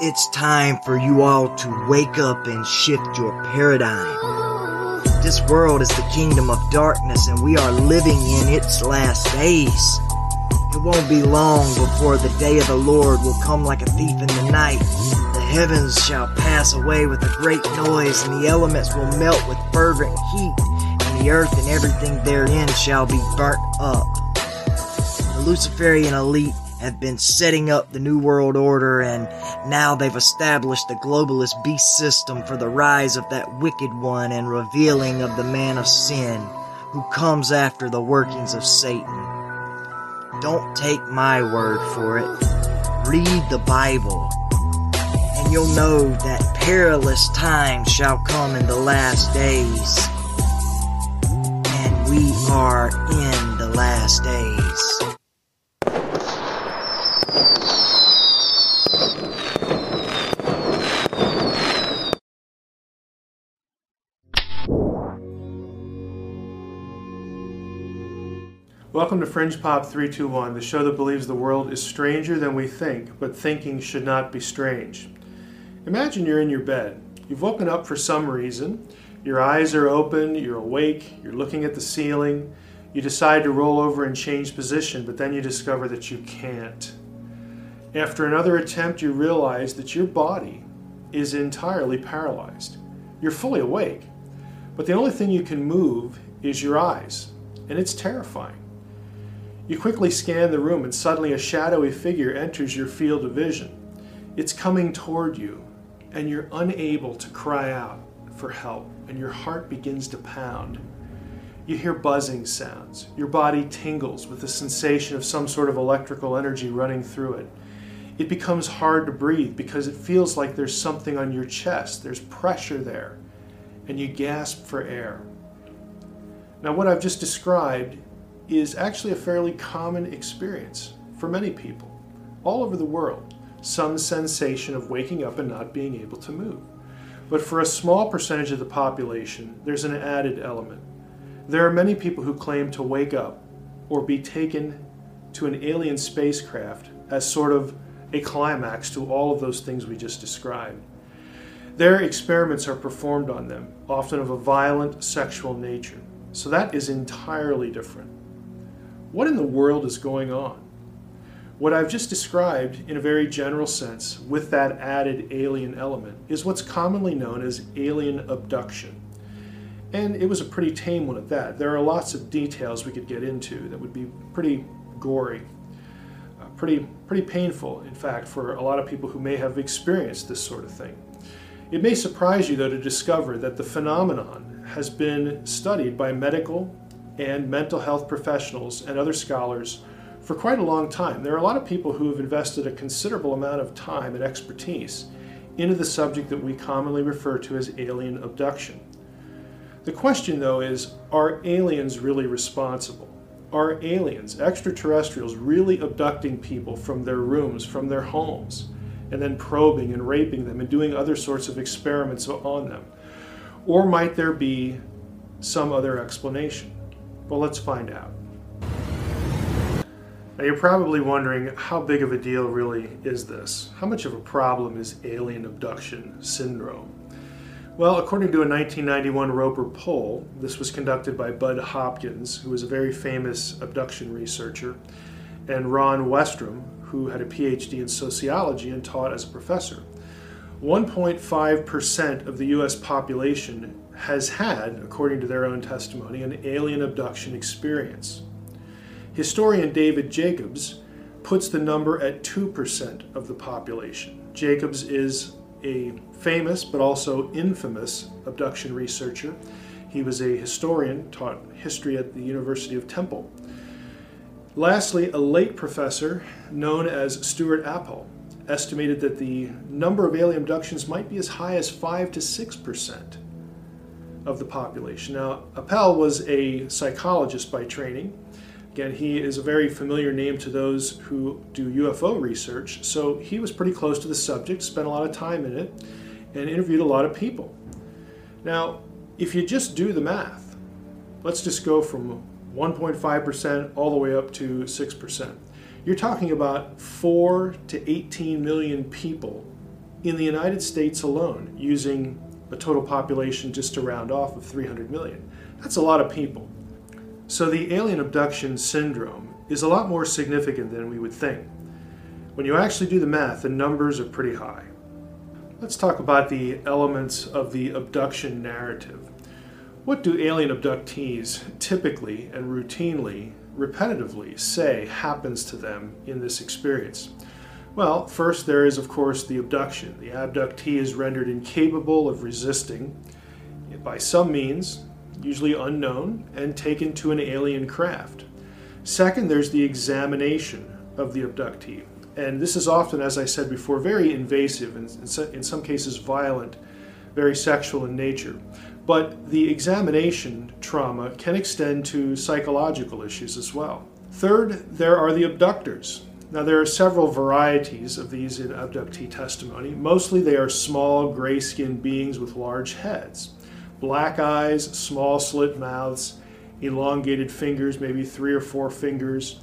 It's time for you all to wake up and shift your paradigm. This world is the kingdom of darkness and we are living in its last days. It won't be long before the day of the Lord will come like a thief in the night. The heavens shall pass away with a great noise and the elements will melt with fervent heat and the earth and everything therein shall be burnt up. The Luciferian elite have been setting up the New World Order, and now they've established the globalist beast system for the rise of that wicked one and revealing of the man of sin who comes after the workings of Satan. Don't take my word for it. Read the Bible, and you'll know that perilous times shall come in the last days. And we are in the last days. Welcome to Fringe Pop 321, the show that believes the world is stranger than we think, but thinking should not be strange. Imagine you're in your bed. You've woken up for some reason. Your eyes are open, you're awake, you're looking at the ceiling. You decide to roll over and change position, but then you discover that you can't. After another attempt, you realize that your body is entirely paralyzed. You're fully awake, but the only thing you can move is your eyes, and it's terrifying. You quickly scan the room, and suddenly a shadowy figure enters your field of vision. It's coming toward you, and you're unable to cry out for help, and your heart begins to pound. You hear buzzing sounds. Your body tingles with the sensation of some sort of electrical energy running through it. It becomes hard to breathe because it feels like there's something on your chest, there's pressure there, and you gasp for air. Now, what I've just described is actually a fairly common experience for many people all over the world. Some sensation of waking up and not being able to move. But for a small percentage of the population, there's an added element. There are many people who claim to wake up or be taken to an alien spacecraft as sort of a climax to all of those things we just described. Their experiments are performed on them, often of a violent sexual nature. So that is entirely different. What in the world is going on? What I've just described in a very general sense, with that added alien element, is what's commonly known as alien abduction. And it was a pretty tame one at that. There are lots of details we could get into that would be pretty gory, uh, pretty, pretty painful, in fact, for a lot of people who may have experienced this sort of thing. It may surprise you, though, to discover that the phenomenon has been studied by medical and mental health professionals and other scholars for quite a long time. There are a lot of people who have invested a considerable amount of time and expertise into the subject that we commonly refer to as alien abduction. The question, though, is are aliens really responsible? Are aliens, extraterrestrials, really abducting people from their rooms, from their homes, and then probing and raping them and doing other sorts of experiments on them? Or might there be some other explanation? Well, let's find out. Now, you're probably wondering how big of a deal really is this? How much of a problem is alien abduction syndrome? Well, according to a 1991 Roper poll, this was conducted by Budd Hopkins, who was a very famous abduction researcher, and Ron Westrum, who had a PhD in sociology and taught as a professor. 1.5% of the US population has had, according to their own testimony, an alien abduction experience. Historian David Jacobs puts the number at 2% of the population. Jacobs is a famous but also infamous abduction researcher. He was a historian, taught history at the University of Temple. Lastly, a late professor known as Stuart Appelle estimated that the number of alien abductions might be as high as 5 to 6 percent of the population. Now, Appelle was a psychologist by training. Again, he is a very familiar name to those who do UFO research, so he was pretty close to the subject, spent a lot of time in it, and interviewed a lot of people. Now, if you just do the math, let's just go from 1.5% all the way up to 6%. You're talking about 4 to 18 million people in the United States alone, using a total population just to round off of 300 million. That's a lot of people. So the alien abduction syndrome is a lot more significant than we would think. When you actually do the math, the numbers are pretty high. Let's talk about the elements of the abduction narrative. What do alien abductees typically and routinely, repetitively say happens to them in this experience? Well, first there is, of course, the abduction. The abductee is rendered incapable of resisting by some means, usually unknown, and taken to an alien craft. Second, there's the examination of the abductee. And this is often, as I said before, very invasive and in some cases violent, very sexual in nature. But the examination trauma can extend to psychological issues as well. Third, there are the abductors. Now, there are several varieties of these in abductee testimony. Mostly, they are small, gray skinned beings with large heads, black eyes, small slit mouths, elongated fingers, maybe three or four fingers.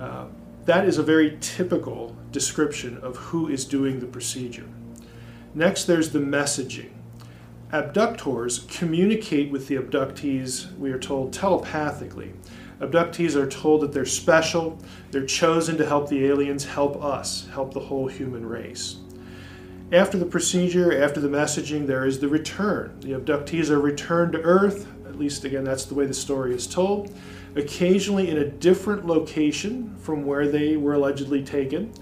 Uh, that is a very typical description of who is doing the procedure. Next, there's the messaging. Abductors communicate with the abductees, we are told, telepathically. Abductees are told that they're special, they're chosen to help the aliens help us, help the whole human race. After the procedure, after the messaging, there is the return. The abductees are returned to Earth, at least again, that's the way the story is told, occasionally in a different location from where they were allegedly taken,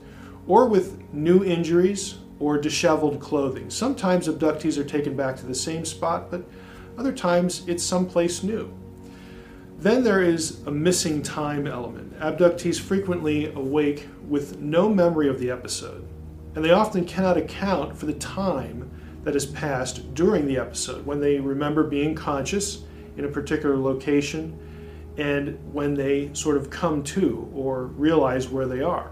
or with new injuries or disheveled clothing. Sometimes abductees are taken back to the same spot, but other times it's someplace new. Then there is a missing time element. Abductees frequently awake with no memory of the episode, and they often cannot account for the time that has passed during the episode when they remember being conscious in a particular location and when they sort of come to or realize where they are.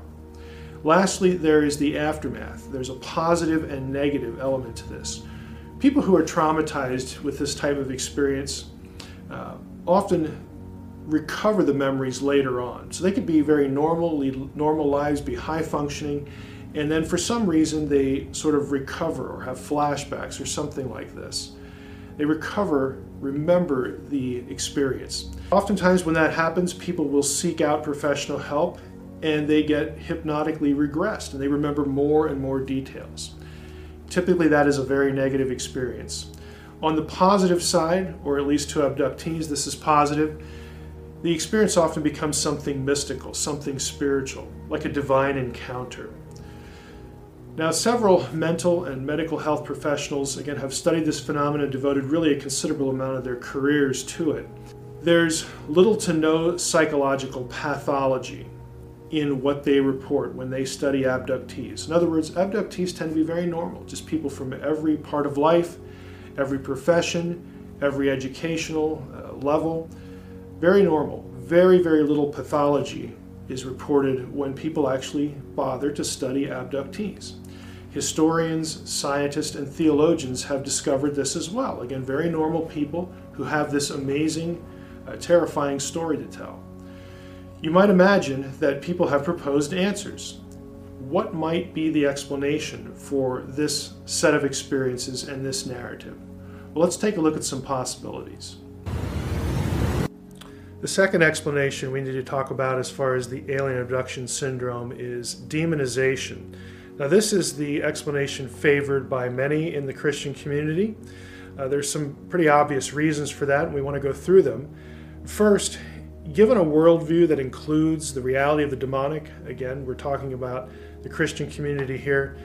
Lastly, there is the aftermath. There's a positive and negative element to this. People who are traumatized with this type of experience uh, often recover the memories later on. So they could be very normal, normal lives, be high functioning, and then for some reason they sort of recover or have flashbacks or something like this. They recover, remember the experience. Oftentimes, when that happens, people will seek out professional help and they get hypnotically regressed and they remember more and more details. Typically, that is a very negative experience. On the positive side, or at least to abductees, this is positive the experience often becomes something mystical, something spiritual, like a divine encounter. Now, several mental and medical health professionals, again, have studied this phenomenon and devoted really a considerable amount of their careers to it. There's little to no psychological pathology in what they report when they study abductees. In other words, abductees tend to be very normal, just people from every part of life, every profession, every educational uh, level very normal. Very, very little pathology is reported when people actually bother to study abductees. Historians, scientists, and theologians have discovered this as well. Again, very normal people who have this amazing, uh, terrifying story to tell. You might imagine that people have proposed answers. What might be the explanation for this set of experiences and this narrative? Well, let's take a look at some possibilities. The second explanation we need to talk about as far as the alien abduction syndrome is demonization. Now, this is the explanation favored by many in the Christian community. Uh, there's some pretty obvious reasons for that, and we want to go through them. First, given a worldview that includes the reality of the demonic, again, we're talking about the Christian community here,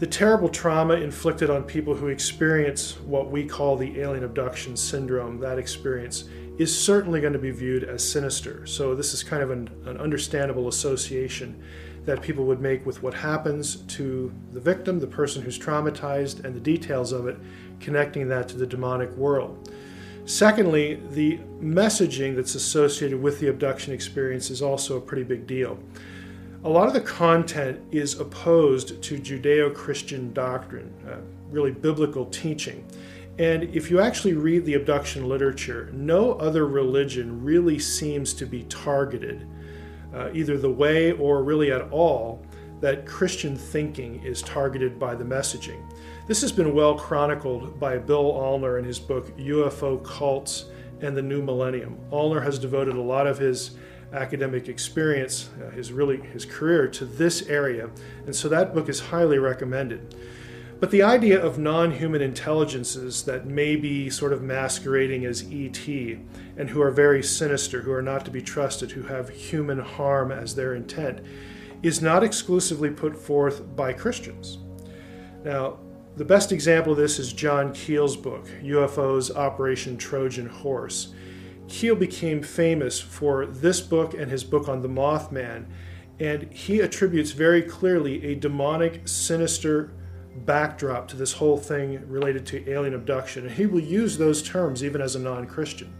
the terrible trauma inflicted on people who experience what we call the alien abduction syndrome, that experience, is certainly going to be viewed as sinister. So, this is kind of an, an, understandable association that people would make with what happens to the victim, the person who's traumatized, and the details of it, connecting that to the demonic world. Secondly, the messaging that's associated with the abduction experience is also a pretty big deal. A lot of the content is opposed to Judeo Christian doctrine, uh, really biblical teaching. And if you actually read the abduction literature, no other religion really seems to be targeted, uh, either the way or really at all, that Christian thinking is targeted by the messaging. This has been well chronicled by Bill Alnor in his book UFO Cults and the New Millennium. Alnor has devoted a lot of his academic experience, uh, his really his career to this area, and so that book is highly recommended. But the idea of non human intelligences that may be sort of masquerading as ET and who are very sinister, who are not to be trusted, who have human harm as their intent, is not exclusively put forth by Christians. Now, the best example of this is John Keel's book, UFOs Operation Trojan Horse. Keel became famous for this book and his book on the Mothman, and he attributes very clearly a demonic, sinister backdrop to this whole thing related to alien abduction. And he will use those terms even as a non Christian.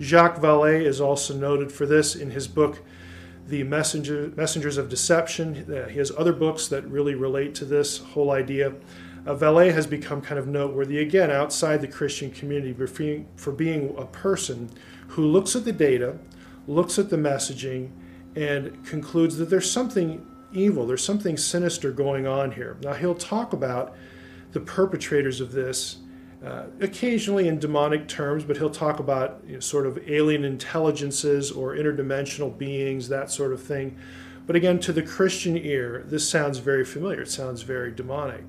Jacques Vallée is also noted for this in his book, The Messenger, Messengers of Deception. Uh, he has other books that really relate to this whole idea. Uh, Vallée has become kind of noteworthy again outside the Christian community for being, for being a person who looks at the data, looks at the messaging, and concludes that there's something evil. There's something sinister going on here. Now, he'll talk about the perpetrators of this uh, occasionally in demonic terms, but he'll talk about you know, sort of alien intelligences or interdimensional beings, that sort of thing. But again, to the Christian ear, this sounds very familiar. It sounds very demonic.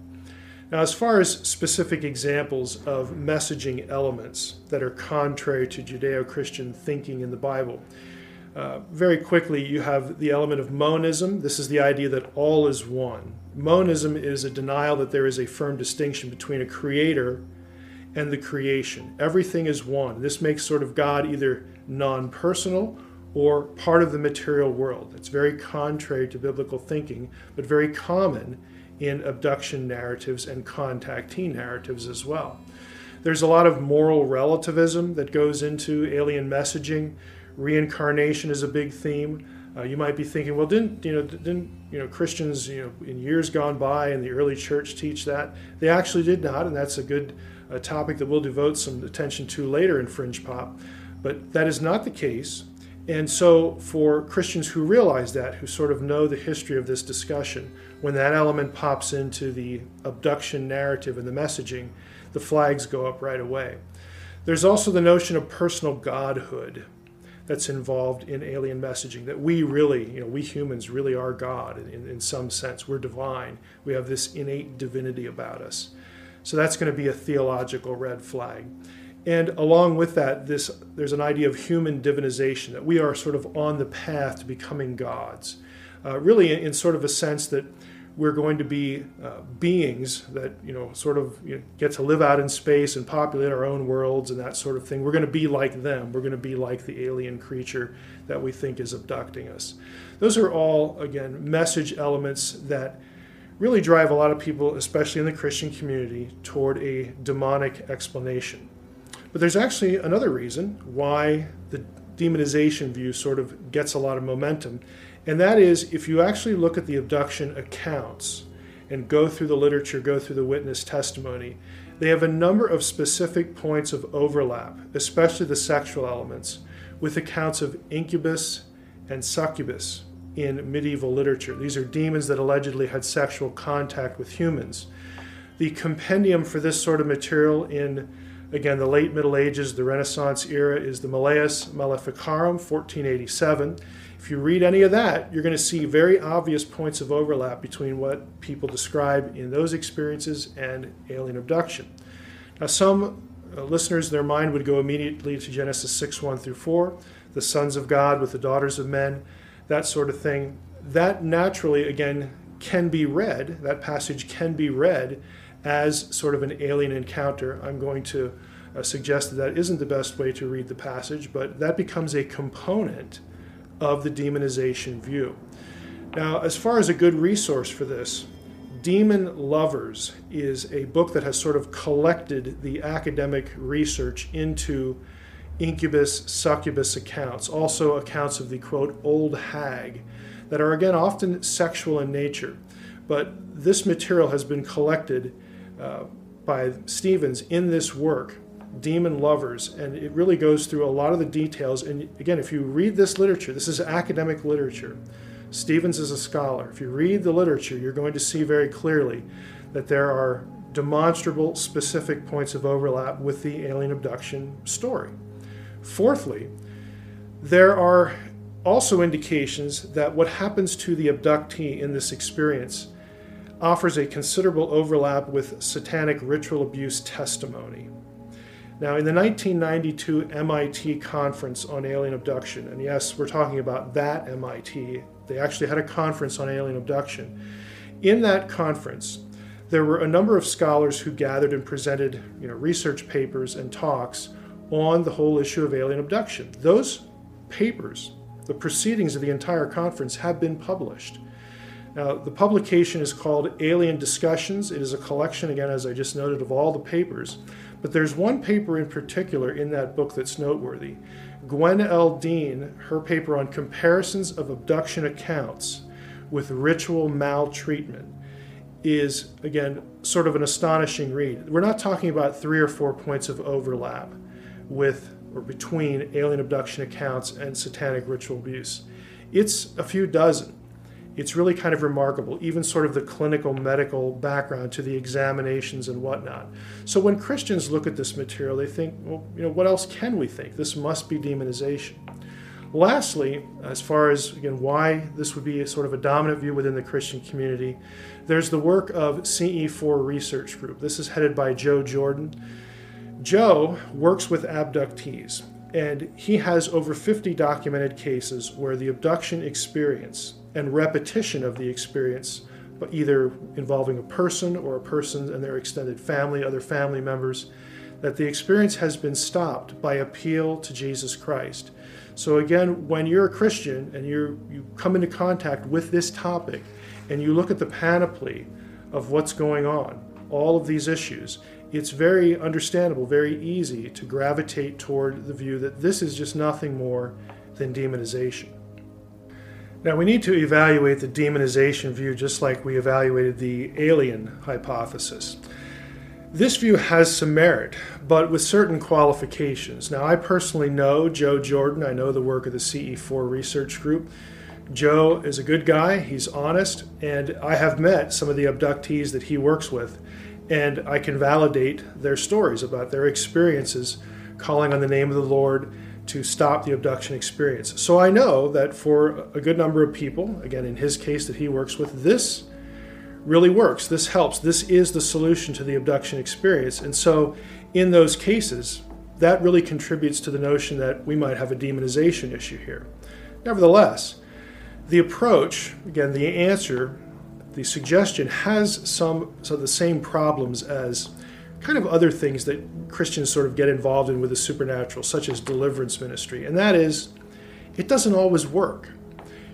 Now, as far as specific examples of messaging elements that are contrary to Judeo Christian thinking in the Bible, uh, very quickly, you have the element of monism. This is the idea that all is one. Monism is a denial that there is a firm distinction between a creator and the creation. Everything is one. This makes sort of God either non personal or part of the material world. It's very contrary to biblical thinking, but very common in abduction narratives and contactee narratives as well. There's a lot of moral relativism that goes into alien messaging. Reincarnation is a big theme. Uh, you might be thinking, well, didn't you know? Didn't you know Christians, you know, in years gone by in the early church teach that? They actually did not, and that's a good uh, topic that we'll devote some attention to later in Fringe Pop. But that is not the case. And so, for Christians who realize that, who sort of know the history of this discussion, when that element pops into the abduction narrative and the messaging, the flags go up right away. There's also the notion of personal godhood that's involved in alien messaging that we really, you know, we humans really are God in, in some sense. We're divine. We have this innate divinity about us. So that's going to be a theological red flag. And along with that, this, there's an idea of human divinization, that we are sort of on the path to becoming gods. Uh, really, in, in, sort of a sense that we're going to be uh, beings that you know sort of you know, get to live out in space and populate our own worlds and that sort of thing. We're going to be like them. We're going to be like the alien creature that we think is abducting us. Those are all again message elements that really drive a lot of people, especially in the Christian community, toward a demonic explanation. But there's actually another reason why the demonization view sort of gets a lot of momentum, and that is if you actually look at the abduction accounts and go through the literature, go through the witness testimony, they have a number of specific points of overlap, especially the sexual elements, with accounts of incubus and succubus in medieval literature. These are demons that allegedly had sexual contact with humans. The compendium for this sort of material in again the late Middle Ages, the Renaissance era is the Malleus Maleficarum 1487 if you read any of that, you're going to see very obvious points of overlap between what people describe in those experiences and alien abduction. Now, some uh, listeners, their mind would go immediately to Genesis 6 1 through 4, the sons of God with the daughters of men, that sort of thing. That naturally, again, can be read, that passage can be read as sort of an alien encounter. I'm going to uh, suggest that that isn't the best way to read the passage, but that becomes a component of the demonization view. Now, as far as a good resource for this, Demon Lovers is a book that has sort of collected the academic research into incubus, succubus accounts, also accounts of the quote, old hag, that are again often sexual in nature. But this material has been collected uh, by Stephens in this work demon lovers, and it really goes through a lot of the details. And again, if you read this literature, this is academic literature. Stephens is a scholar. If you read the literature, you're going to see very clearly that there are demonstrable specific points of overlap with the alien abduction story. Fourthly, there are also indications that what happens to the abductee in this experience offers a considerable overlap with satanic ritual abuse testimony. Now, in the 1992 MIT Conference on Alien Abduction, and yes, we're talking about that MIT, they actually had a conference on alien abduction. In that conference, there were a number of scholars who gathered and presented you know, research papers and talks on the whole issue of alien abduction. Those papers, the proceedings of the entire conference, have been published. Now, the publication is called Alien Discussions. It is a collection, again, as I just noted, of all the papers. But there's one paper in particular in that book that's noteworthy. Gwen L. Dean, her paper on comparisons of abduction accounts with ritual maltreatment is, again, sort of an astonishing read. We're not talking about three or four points of overlap with or between alien abduction accounts and satanic ritual abuse. It's a few dozen it's really kind of remarkable, even sort of the clinical medical background to the examinations and whatnot. So when Christians look at this material, they think, well, you know, what else can we think? This must be demonization. Lastly, as far as again why this would be a sort of a dominant view within the Christian community, there's the work of CE4 Research Group. This is headed by Joe Jordan. Joe works with abductees, and he has over 50 documented cases where the abduction experience and repetition of the experience, but either involving a person or a person and their extended family, other family members, that the experience has been stopped by appeal to Jesus Christ. So again, when you're a Christian and you you come into contact with this topic and you look at the panoply of what's going on, all of these issues, it's very understandable, very easy to gravitate toward the view that this is just nothing more than demonization. Now, we need to evaluate the demonization view just like we evaluated the alien hypothesis. This view has some merit, but with certain qualifications. Now, I personally know Joe Jordan, I know the work of the CE4 research group. Joe is a good guy, he's honest, and I have met some of the abductees that he works with, and I can validate their stories about their experiences calling on the name of the Lord to stop the abduction experience. So I know that for a good number of people, again, in his case that he works with, this really works. This helps. This is the solution to the abduction experience. And so in those cases, that really contributes to the notion that we might have a demonization issue here. Nevertheless, the approach, again, the answer, the suggestion has some so the same problems as kind of other things that Christians sort of get involved in with the supernatural, such as deliverance ministry. And that is, it doesn't always work.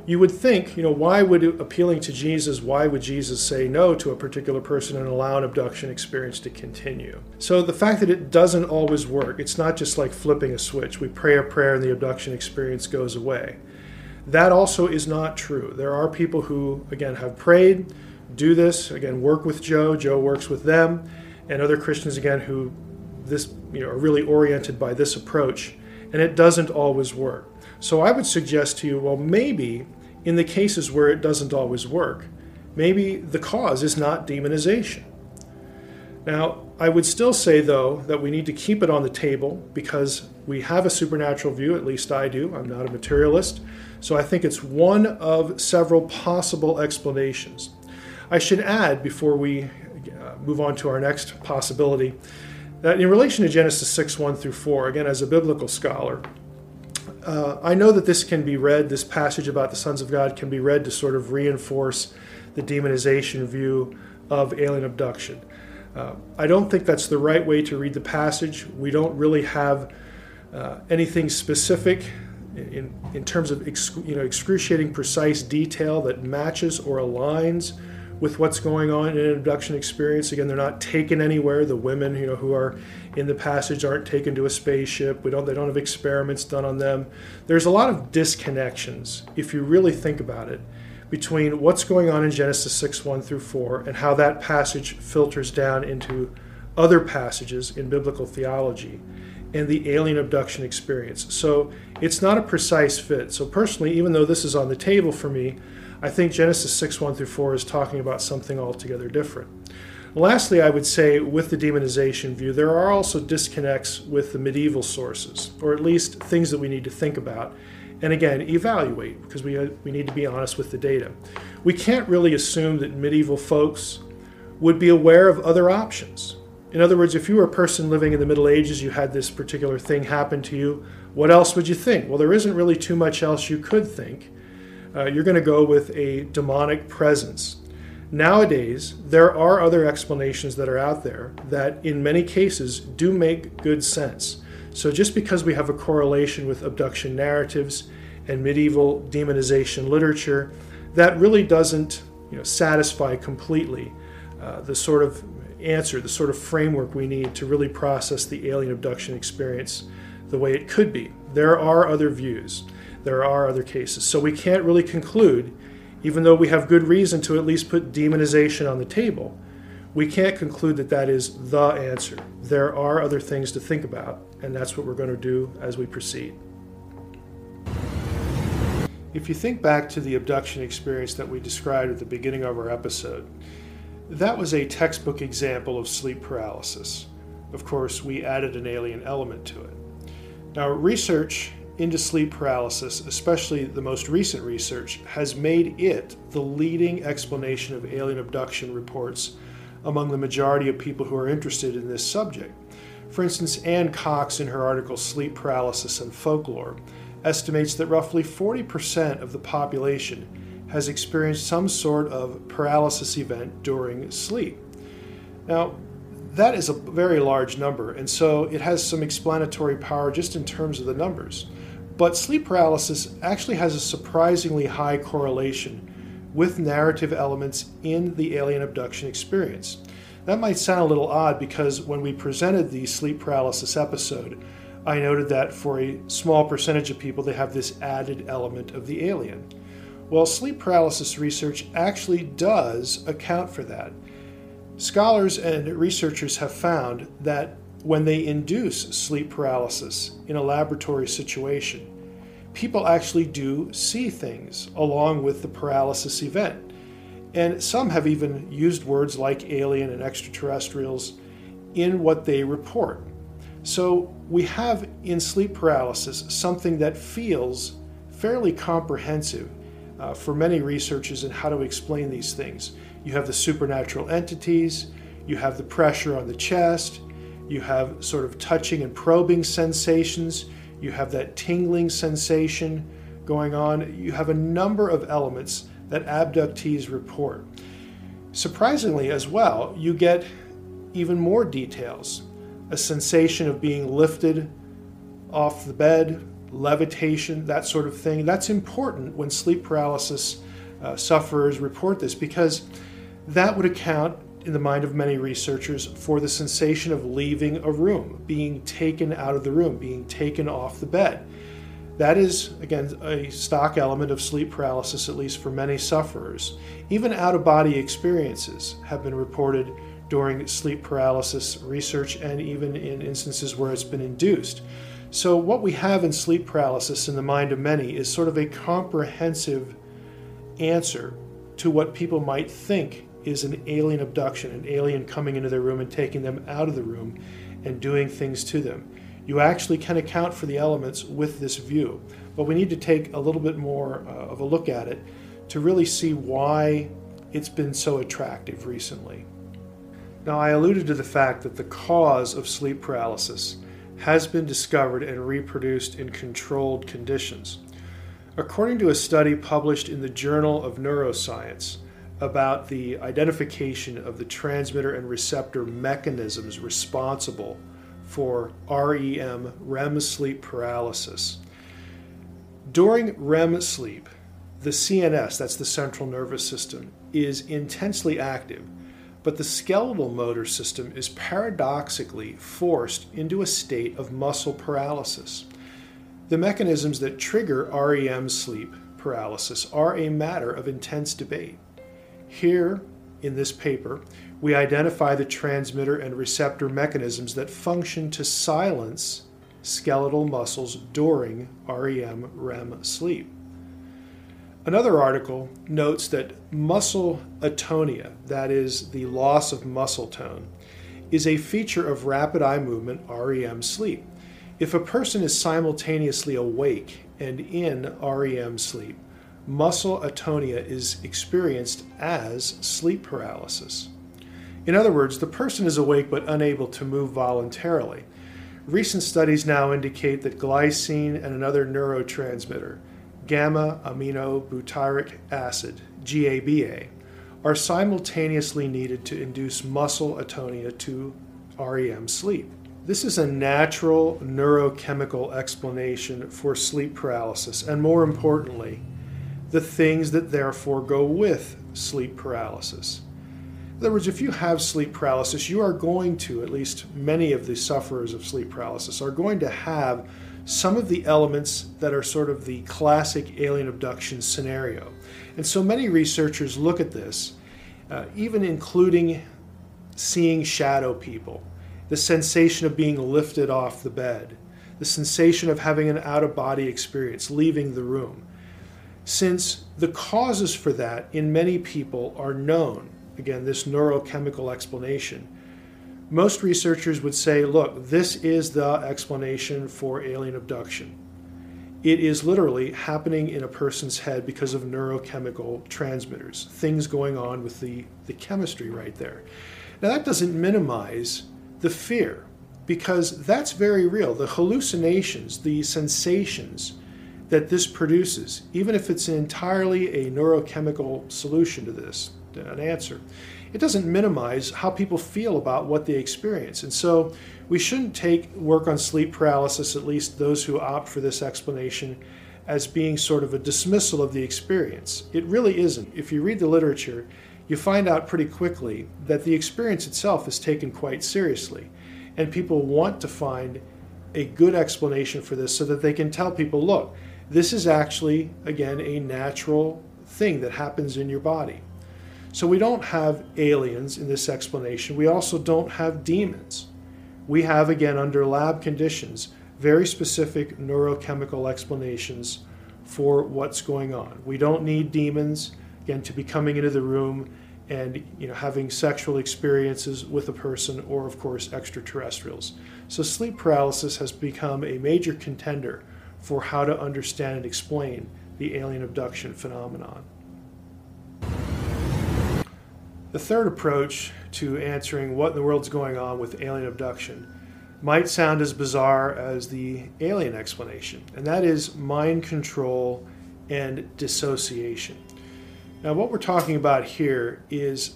You would think, you know, why would appealing to Jesus, why would Jesus say no to a particular person and allow an abduction experience to continue? So the fact that it doesn't always work, it's not just like flipping a switch. We pray a prayer and the abduction experience goes away. That also is not true. There are people who, again, have prayed, do this, again, work with Joe, Joe works with them, and other Christians again who this you know are really oriented by this approach, and it doesn't always work. So I would suggest to you, well, maybe in the cases where it doesn't always work, maybe the cause is not demonization. Now, I would still say, though, that we need to keep it on the table because we have a supernatural view, at least I do. I'm not a materialist. So I think it's one of several possible explanations. I should add, before we move on to our next possibility. That in relation to Genesis 6 1 through 4, again, as a biblical scholar, uh, I know that this can be read, this passage about the sons of God can be read to sort of reinforce the demonization view of alien abduction. Uh, I don't think that's the right way to read the passage. We don't really have uh, anything specific in, in terms of you know, excruciating precise detail that matches or aligns with what's going on in an abduction experience. Again, they're not taken anywhere. The women, you know, who are in the passage aren't taken to a spaceship. We don't they don't have experiments done on them. There's a lot of disconnections if you really think about it between what's going on in Genesis 6 1 through 4 and how that passage filters down into other passages in biblical theology. and the alien abduction experience. So it's not a precise fit. So personally, even though this is on the table for me, I think Genesis 6 1 through 4 is talking about something altogether different. Lastly, I would say with the demonization view, there are also disconnects with the medieval sources, or at least things that we need to think about. And again, evaluate, because we, uh, we need to be honest with the data. We can't really assume that medieval folks would be aware of other options. In other words, if you were a person living in the Middle Ages, you had this particular thing happen to you, what else would you think? Well, there isn't really too much else you could think. Uh, you're going to go with a demonic presence. Nowadays, there are other explanations that are out there that, in many cases, do make good sense. So, just because we have a correlation with abduction narratives and medieval demonization literature, that really doesn't you know, satisfy completely uh, the sort of answer, the sort of framework we need to really process the alien abduction experience the way it could be. There are other views, there are other cases. So we can't really conclude, even though we have good reason to at least put demonization on the table, we can't conclude that that is the answer. There are other things to think about, and that's what we're going to do as we proceed. If you think back to the abduction experience that we described at the beginning of our episode, that was a textbook example of sleep paralysis. Of course, we added an alien element to it. Now, research into sleep paralysis, especially the most recent research, has made it the leading explanation of alien abduction reports among the majority of people who are interested in this subject. For instance, Anne Cox, in her article Sleep Paralysis and Folklore, estimates that roughly 40% of the population has experienced some sort of paralysis event during sleep. Now, that is a very large number, and so it has some explanatory power just in terms of the numbers. But sleep paralysis actually has a surprisingly high correlation with narrative elements in the alien abduction experience. That might sound a little odd because when we presented the sleep paralysis episode, I noted that for a small percentage of people, they have this added element of the alien. Well, sleep paralysis research actually does account for that. Scholars and researchers have found that when they induce sleep paralysis in a laboratory situation, people actually do see things along with the paralysis event. And some have even used words like alien and extraterrestrials in what they report. So we have in sleep paralysis something that feels fairly comprehensive uh, for many researchers in how to explain these things. You have the supernatural entities, you have the pressure on the chest, you have sort of touching and probing sensations, you have that tingling sensation going on. You have a number of elements that abductees report. Surprisingly, as well, you get even more details a sensation of being lifted off the bed, levitation, that sort of thing. That's important when sleep paralysis uh, sufferers report this because that would account, in the mind of many researchers, for the sensation of leaving a room, being taken out of the room, being taken off the bed. That is, again, a stock element of sleep paralysis, at least for many sufferers. Even out of body experiences have been reported during sleep paralysis research and even in instances where it's been induced. So, what we have in sleep paralysis in the mind of many is sort of a comprehensive answer to what people might think is an alien abduction, an alien coming into their room and taking them out of the room and doing things to them. You actually can account for the elements with this view, but we need to take a little bit more uh, of a look at it to really see why it's been so attractive recently. Now, I alluded to the fact that the cause of sleep paralysis has been discovered and reproduced in controlled conditions. According to a study published in the Journal of Neuroscience about the identification of the transmitter and receptor mechanisms responsible for REM, REM sleep paralysis. During REM sleep, the CNS, that's the central nervous system, is intensely active but the skeletal motor system is paradoxically forced into a state of muscle paralysis. The mechanisms that trigger REM sleep paralysis are a matter of intense debate. Here, in this paper, we identify the transmitter and receptor mechanisms that function to silence skeletal muscles during REM REM sleep. Another article notes that muscle atonia, that is, the loss of muscle tone, is a feature of rapid eye movement REM sleep. If a person is simultaneously awake and in REM sleep, muscle atonia is experienced as sleep paralysis. In other words, the person is awake but unable to move voluntarily. Recent studies now indicate that glycine and another neurotransmitter, gamma aminobutyric acid, GABA, are simultaneously needed to induce muscle atonia to REM sleep. This is a natural neurochemical explanation for sleep paralysis, and more importantly, the things that therefore go with sleep paralysis. In other words, if you have sleep paralysis, you are going to, at least many of the sufferers of sleep paralysis, are going to have some of the elements that are sort of the classic alien abduction scenario. And so many researchers look at this, uh, even including seeing shadow people, the sensation of being lifted off the bed, the sensation of having an out of body experience, leaving the room. Since the causes for that in many people are known, again, this neurochemical explanation. Most researchers would say, look, this is the explanation for alien abduction. It is literally happening in a person's head because of neurochemical transmitters, things going on with the, the chemistry right there. Now, that doesn't minimize the fear, because that's very real. The hallucinations, the sensations that this produces, even if it's entirely a neurochemical solution to this, an answer. It doesn't minimize how people feel about what they experience. And so we shouldn't take work on sleep paralysis, at least those who opt for this explanation, as being sort of a dismissal of the experience. It really isn't. If you read the literature, you find out pretty quickly that the experience itself is taken quite seriously. And people want to find a good explanation for this so that they can tell people look, this is actually, again, a natural thing that happens in your body. So we don't have aliens in this explanation. We also don't have demons. We have, again, under lab conditions, very specific neurochemical explanations for what's going on. We don't need demons, again, to be coming into the room and you know, having sexual experiences with a person or, of course, extraterrestrials. So sleep paralysis has become a major contender for how to understand and explain the alien abduction phenomenon. The third approach to answering what in the world's going on with alien abduction might sound as bizarre as the alien explanation, and that is mind control and dissociation. Now, what we're talking about here is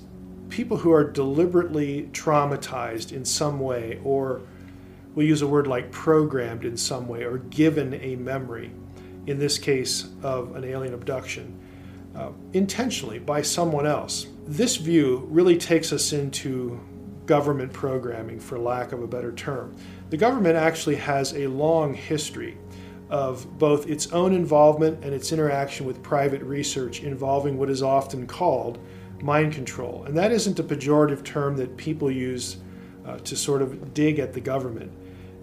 people who are deliberately traumatized in some way, or we'll use a word like programmed in some way, or given a memory, in this case of an alien abduction, uh, intentionally by someone else this view really takes us into government programming, for lack of a better term. The government actually has a long history of both its own involvement and its interaction with private research involving what is often called mind control. And that isn't a pejorative term that people use uh, to sort of dig at the government.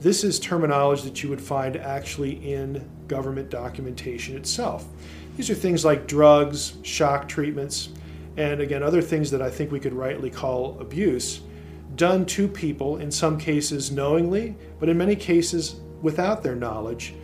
This is terminology that you would find actually in government documentation itself. These are things like drugs, shock treatments, and again, other things that I think we could rightly call abuse, done to people, in some cases knowingly, but in many cases without their knowledge,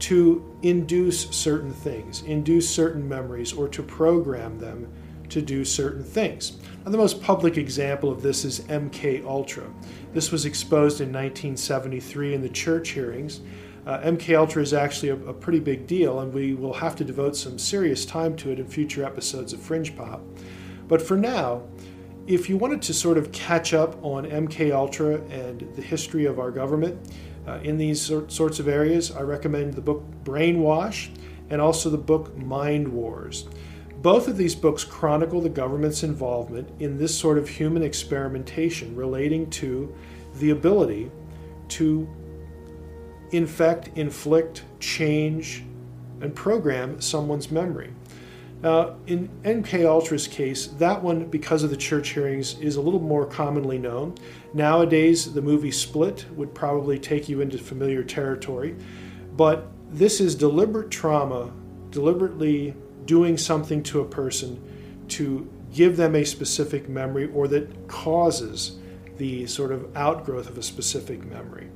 to induce certain things, induce certain memories, or to program them to do certain things. Now, the most public example of this is MK Ultra. This was exposed in 1973 in the Church hearings. Uh, MK Ultra is actually a, a pretty big deal, and we will have to devote some serious time to it in future episodes of Fringe Pop. But for now, if you wanted to sort of catch up on MK Ultra and the history of our government uh, in these sorts of areas, I recommend the book Brainwash and also the book Mind Wars. Both of these books chronicle the government's involvement in this sort of human experimentation relating to the ability to infect, inflict, change, and program someone's memory. Now, in MK Ultra's case, that one, because of the Church hearings, is a little more commonly known. Nowadays, the movie Split would probably take you into familiar territory, but this is deliberate trauma, deliberately doing something to a person to give them a specific memory or that causes the sort of outgrowth of a specific memory.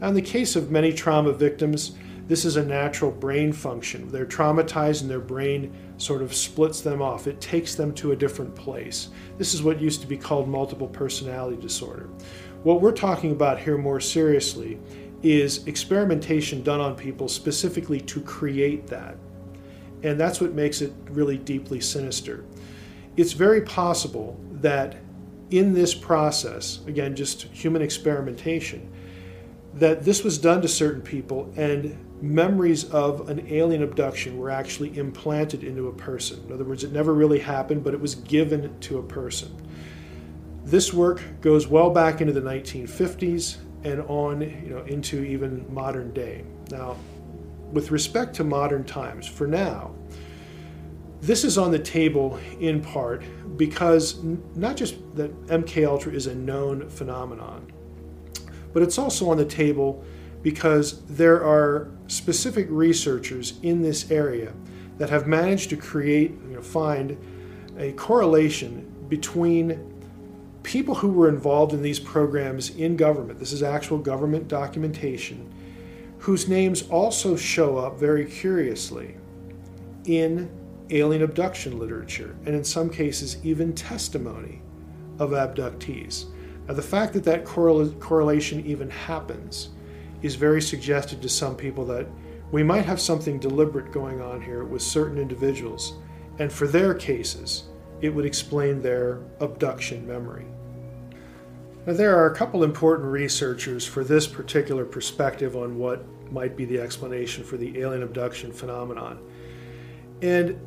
Now, in the case of many trauma victims, this is a natural brain function. They're traumatized and their brain sort of splits them off. It takes them to a different place. This is what used to be called multiple personality disorder. What we're talking about here more seriously is experimentation done on people specifically to create that. And that's what makes it really deeply sinister. It's very possible that in this process, again, just human experimentation, that this was done to certain people and memories of an alien abduction were actually implanted into a person. In other words, it never really happened, but it was given to a person. This work goes well back into the 1950s and on you know, into even modern day. Now, with respect to modern times, for now, this is on the table in part because not just that MK Ultra is a known phenomenon, but it's also on the table because there are specific researchers in this area that have managed to create, you know, find a correlation between people who were involved in these programs in government. This is actual government documentation, whose names also show up very curiously in alien abduction literature, and in some cases, even testimony of abductees. Now, the fact that that correl- correlation even happens is very suggestive to some people that we might have something deliberate going on here with certain individuals, and for their cases, it would explain their abduction memory. Now, there are a couple important researchers for this particular perspective on what might be the explanation for the alien abduction phenomenon. And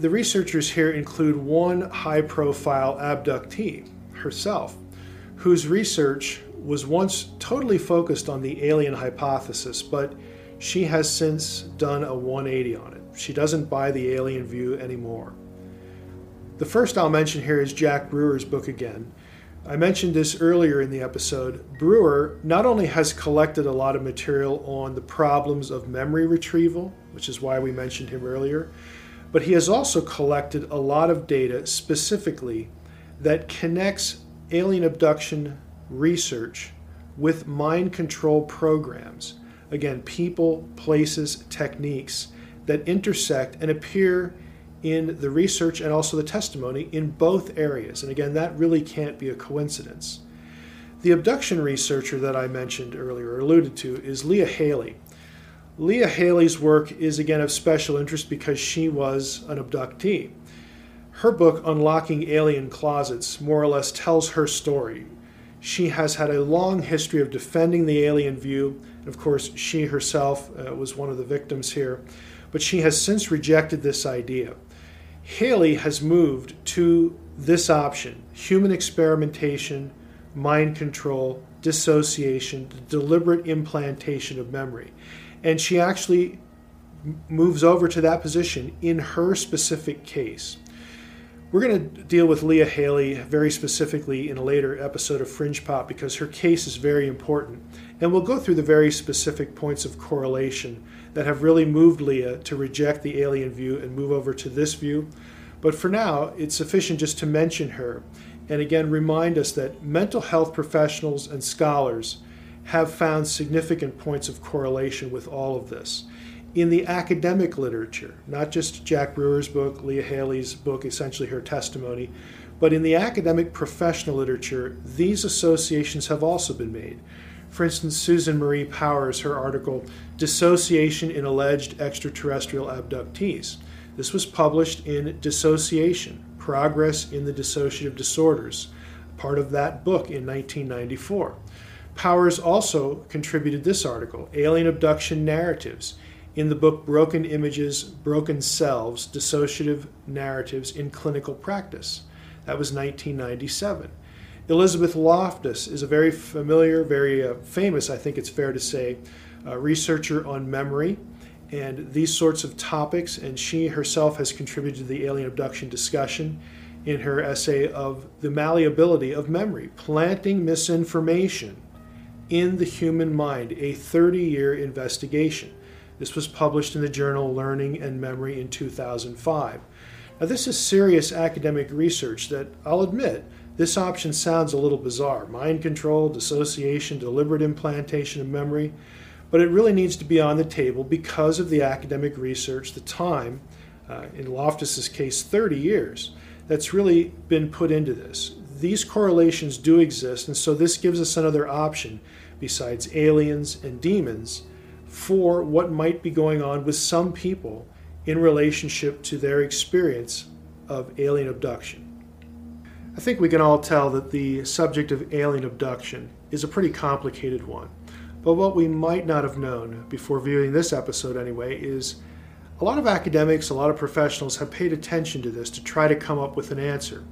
the researchers here include one high profile abductee, herself, whose research was once totally focused on the alien hypothesis, but she has since done a 180 on it. She doesn't buy the alien view anymore. The first I'll mention here is Jack Brewer's book again. I mentioned this earlier in the episode. Brewer not only has collected a lot of material on the problems of memory retrieval, which is why we mentioned him earlier, but he has also collected a lot of data specifically that connects alien abduction research with mind control programs. Again, people, places, techniques that intersect and appear in the research and also the testimony in both areas. And again, that really can't be a coincidence. The abduction researcher that I mentioned earlier, alluded to, is Leah Haley. Leah Haley's work is again of special interest because she was an abductee. Her book, Unlocking Alien Closets, more or less tells her story. She has had a long history of defending the alien view. Of course, she herself uh, was one of the victims here. But she has since rejected this idea. Haley has moved to this option human experimentation, mind control, dissociation, deliberate implantation of memory. And she actually moves over to that position in her specific case. We're going to deal with Leah Haley very specifically in a later episode of Fringe Pop because her case is very important. And we'll go through the very specific points of correlation that have really moved Leah to reject the alien view and move over to this view. But for now, it's sufficient just to mention her and again remind us that mental health professionals and scholars have found significant points of correlation with all of this. In the academic literature, not just Jack Brewer's book, Leah Haley's book, essentially her testimony, but in the academic professional literature, these associations have also been made. For instance, Susan Marie Powers, her article, Dissociation in Alleged Extraterrestrial Abductees. This was published in Dissociation Progress in the Dissociative Disorders, part of that book in 1994. Powers also contributed this article, Alien Abduction Narratives, in the book Broken Images, Broken Selves Dissociative Narratives in Clinical Practice. That was 1997. Elizabeth Loftus is a very familiar, very uh, famous, I think it's fair to say, uh, researcher on memory. and these sorts of topics, and she herself has contributed to the alien abduction discussion in her essay of the malleability of memory, planting misinformation in the human mind, a 30 year investigation. This was published in the journal Learning and Memory in 2005. Now, this is serious academic research that I'll admit this option sounds a little bizarre mind control, dissociation, deliberate implantation of memory, but it really needs to be on the table because of the academic research, the time, uh, in Loftus's case, 30 years, that's really been put into this. These correlations do exist, and so this gives us another option besides aliens and demons for what might be going on with some people in relationship to their experience of alien abduction. I think we can all tell that the subject of alien abduction is a pretty complicated one. But what we might not have known before viewing this episode, anyway, is a lot of academics, a lot of professionals have paid attention to this to try to come up with an answer.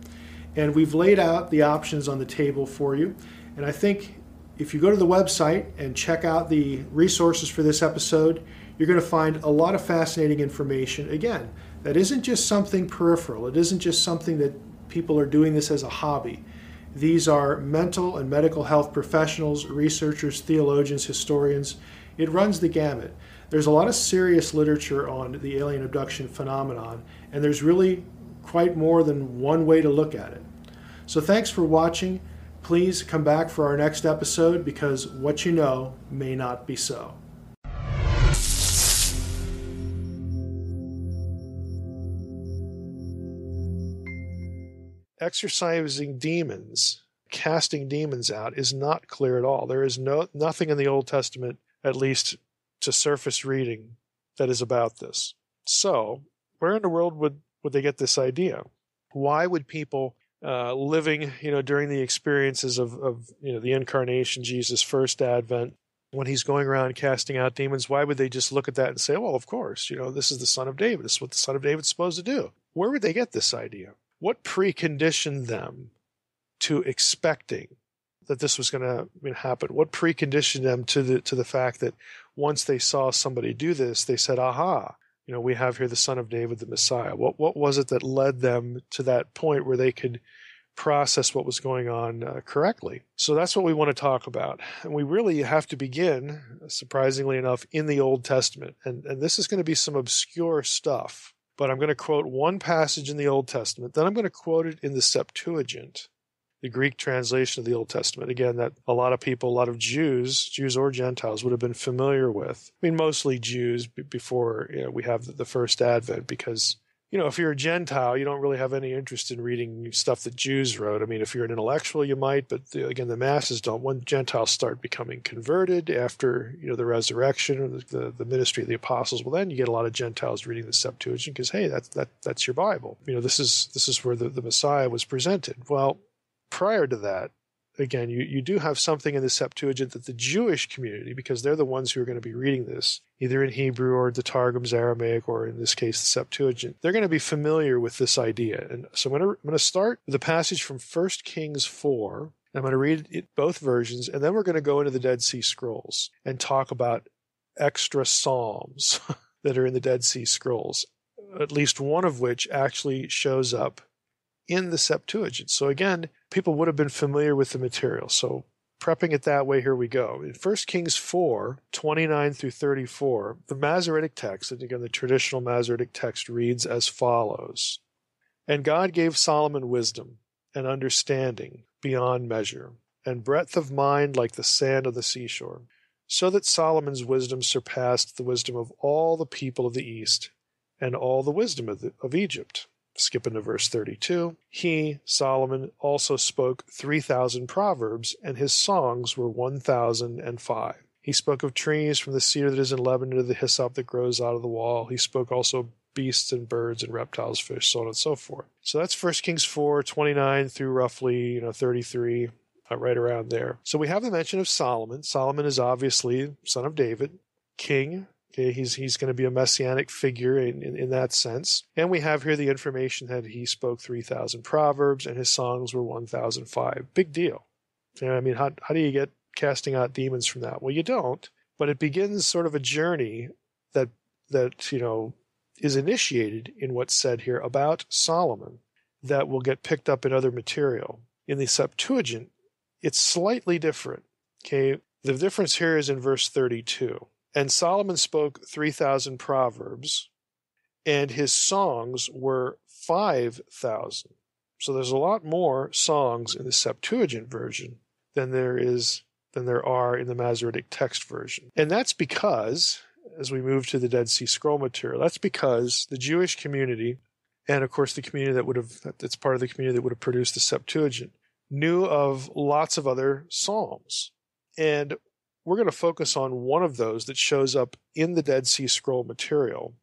And we've laid out the options on the table for you. And I think if you go to the website and check out the resources for this episode, you're going to find a lot of fascinating information. Again, that isn't just something peripheral, it isn't just something that people are doing this as a hobby. These are mental and medical health professionals, researchers, theologians, historians. It runs the gamut. There's a lot of serious literature on the alien abduction phenomenon, and there's really quite more than one way to look at it. So, thanks for watching. Please come back for our next episode because what you know may not be so. Exorcising demons, casting demons out is not clear at all. There is no nothing in the Old Testament, at least to surface reading, that is about this. So, where in the world would, would they get this idea? Why would people uh, living, you know, during the experiences of, of, you know, the incarnation, Jesus' first advent, when he's going around casting out demons, why would they just look at that and say, well, of course, you know, this is the son of David. This is what the son of David's supposed to do. Where would they get this idea? What preconditioned them to expecting that this was going to happen? What preconditioned them to the to the fact that once they saw somebody do this, they said, "Aha! You know, we have here the Son of David, the Messiah." What what was it that led them to that point where they could process what was going on uh, correctly? So that's what we want to talk about, and we really have to begin, surprisingly enough, in the Old Testament, and and this is going to be some obscure stuff but I'm going to quote one passage in the Old Testament. Then I'm going to quote it in the Septuagint, the Greek translation of the Old Testament. Again, that a lot of people, a lot of Jews, Jews or Gentiles, would have been familiar with. I mean, mostly Jews before you know, we have the first Advent, because you know, if you're a Gentile, you don't really have any interest in reading stuff that Jews wrote. I mean, if you're an intellectual, you might, but the, again, the masses don't. When Gentiles start becoming converted after, you know, the resurrection or the, the, the ministry of the apostles, well, then you get a lot of Gentiles reading the Septuagint because, hey, that's that that's your Bible. You know, this is this is where the, the Messiah was presented. Well, prior to that, again, you, you do have something in the Septuagint that the Jewish community, because they're the ones who are going to be reading this, either in Hebrew or the Targum's Aramaic, or in this case, the Septuagint, they're going to be familiar with this idea. And so I'm going to, I'm going to start with a passage from 1 Kings 4. I'm going to read it, both versions, and then we're going to go into the Dead Sea Scrolls and talk about extra psalms that are in the Dead Sea Scrolls, at least one of which actually shows up in the Septuagint. So again, people would have been familiar with the material. So prepping it that way, here we go. In 1 Kings 4, 29 through 34, the Masoretic text, and again, the traditional Masoretic text reads as follows And God gave Solomon wisdom and understanding beyond measure, and breadth of mind like the sand of the seashore, so that Solomon's wisdom surpassed the wisdom of all the people of the East and all the wisdom of, the, of Egypt. Skip into verse 32. He, Solomon, also spoke 3,000 proverbs, and his songs were 1,005. He spoke of trees from the cedar that is in Lebanon to the hyssop that grows out of the wall. He spoke also beasts and birds and reptiles, fish, so on and so forth. So that's 1 Kings 4, 29 through roughly, you know, 33, uh, right around there. So we have the mention of Solomon. Solomon is obviously son of David, king Okay, he's he's going to be a messianic figure in, in, in, that sense. And we have here the information that he spoke 3,000 proverbs and his songs were 1,005. Big deal. You know, I mean, how, how do you get casting out demons from that? Well, you don't, but it begins sort of a journey that that, you know, is initiated in what's said here about Solomon that will get picked up in other material. In the Septuagint, it's slightly different. Okay. The difference here is in verse 32. And Solomon spoke 3,000 proverbs, and his songs were 5,000. So there's a lot more songs in the Septuagint version than there is than there are in the Masoretic text version. And that's because as we move to the Dead Sea Scroll material, that's because the Jewish community and of course the community that would have that's part of the community that would have produced the Septuagint knew of lots of other psalms. And we're going to focus on one of those that shows up in the Dead Sea Scroll material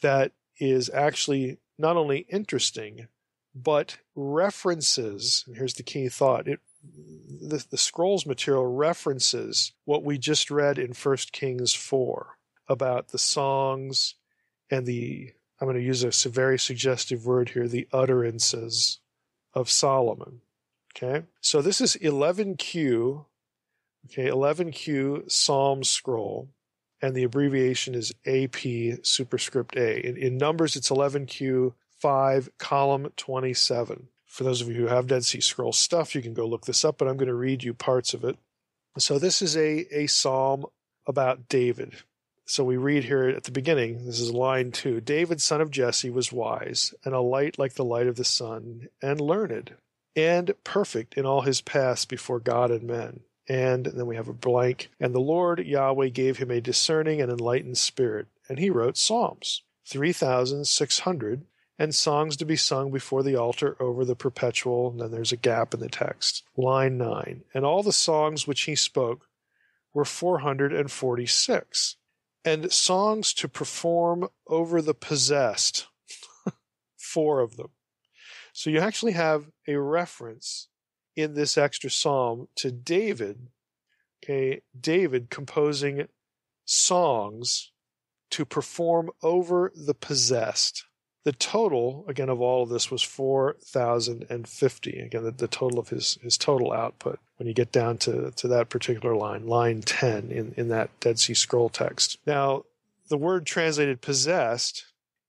that is actually not only interesting, but references, and here's the key thought, it, the, the scrolls material references what we just read in 1 Kings 4 about the songs and the, I'm going to use a very suggestive word here, the utterances of Solomon. Okay. So this is 11Q, okay, 11Q Psalm scroll, and the abbreviation is AP superscript A. In, in numbers, it's 11Q 5, column 27. For those of you who have Dead Sea Scroll stuff, you can go look this up, but I'm going to read you parts of it. So this is a, a psalm about David. So we read here at the beginning, this is line two David, son of Jesse, was wise, and a light like the light of the sun, and learned, and perfect in all his paths before God and men. And then we have a blank. And the Lord Yahweh gave him a discerning and enlightened spirit, and he wrote Psalms, 3,600, and songs to be sung before the altar over the perpetual. And then there's a gap in the text. Line 9. And all the songs which he spoke were 446. And songs to perform over the possessed, four of them. So you actually have a reference in this extra psalm to David, okay, David composing songs to perform over the possessed. The total, again, of all of this was 4,050. Again, the, the, total of his, his total output when you get down to, to that particular line, line 10 in, in that Dead Sea Scroll text. Now, the word translated possessed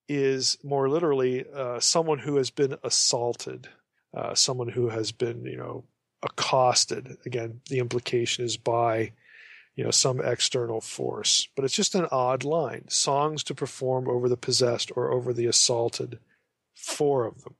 is more literally uh, someone who has been assaulted, uh, someone who has been, you know, accosted. Again, the implication is by, you know, some external force. But it's just an odd line. Songs to perform over the possessed or over the assaulted. Four of them.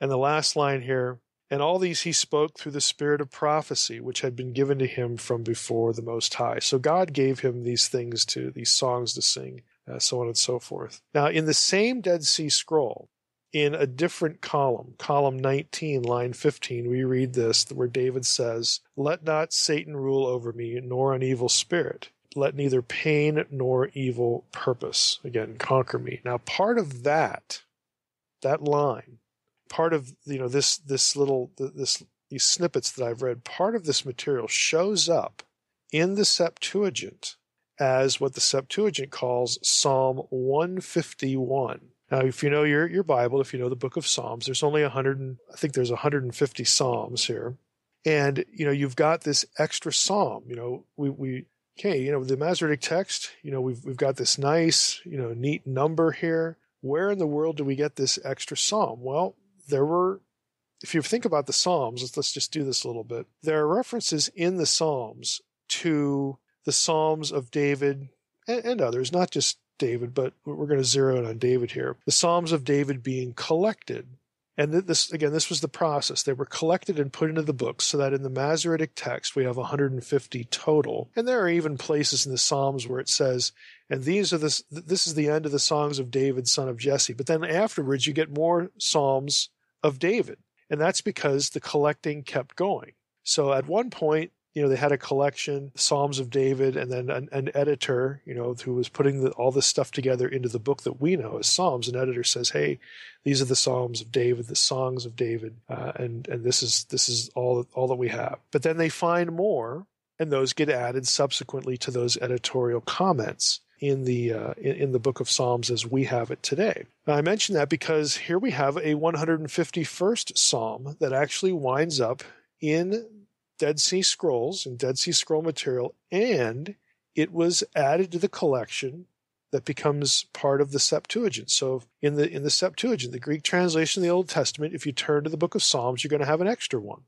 And the last line here, and all these he spoke through the spirit of prophecy, which had been given to him from before the Most High. So God gave him these things to, these songs to sing uh, so on and so forth. Now, in the same Dead Sea Scroll, in a different column, column 19, line 15, we read this where David says, Let not Satan rule over me, nor an evil spirit. Let neither pain nor evil purpose, again, conquer me. Now, part of that, that line, part of, you know, this, this little, this, these snippets that I've read, part of this material shows up in the Septuagint as what the Septuagint calls Psalm 151. Now, if you know your, your Bible, if you know the book of Psalms, there's only 100, and, I think there's 150 Psalms here. And, you know, you've got this extra Psalm, you know, we, we, okay, you know, the Masoretic text, you know, we've, we've got this nice, you know, neat number here. Where in the world do we get this extra Psalm? Well, there were, if you think about the Psalms, let's, let's just do this a little bit. There are references in the Psalms to the Psalms of David and, and others, not just David, but we're going to zero in on David here. The Psalms of David being collected. And this, again, this was the process. They were collected and put into the books so that in the Masoretic text, we have 150 total. And there are even places in the Psalms where it says, and these are the, this is the end of the songs of David, son of Jesse. But then afterwards, you get more Psalms of David. And that's because the collecting kept going. So at one point, you know, they had a collection, Psalms of David, and then an, an editor, you know, who was putting the, all this stuff together into the book that we know as Psalms. An editor says, "Hey, these are the Psalms of David, the songs of David, uh, and and this is this is all all that we have." But then they find more, and those get added subsequently to those editorial comments in the uh, in, in, the book of Psalms as we have it today. Now, I mention that because here we have a 151st Psalm that actually winds up in Dead Sea Scrolls and Dead Sea Scroll material, and it was added to the collection that becomes part of the Septuagint. So in the in the Septuagint, the Greek translation of the Old Testament, if you turn to the book of Psalms, you're going to have an extra one.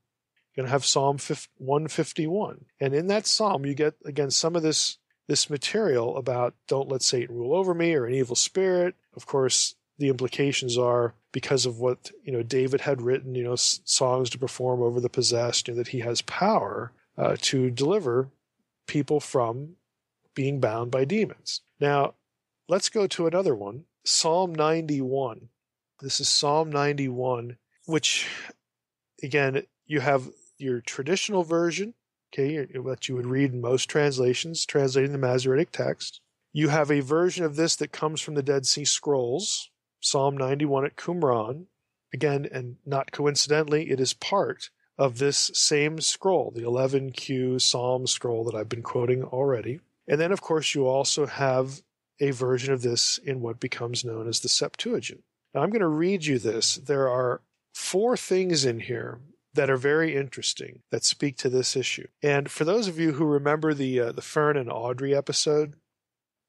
You're going to have Psalm 151. And in that psalm, you get again some of this this material about don't let Satan rule over me or an evil spirit. Of course, the implications are because of what you know David had written, you know, songs to perform over the possessed, you know, that he has power uh, to deliver people from being bound by demons. Now, let's go to another one, Psalm 91. This is Psalm 91, which again you have your traditional version, okay, what you would read in most translations, translating the Masoretic text. You have a version of this that comes from the Dead Sea Scrolls, Psalm 91 at Qumran. Again, and not coincidentally, it is part of this same scroll, the 11Q Psalm scroll that I've been quoting already. And then, of course, you also have a version of this in what becomes known as the Septuagint. Now, I'm going to read you this. There are four things in here that are very interesting that speak to this issue. And for those of you who remember the uh, the Fern and Audrey episode,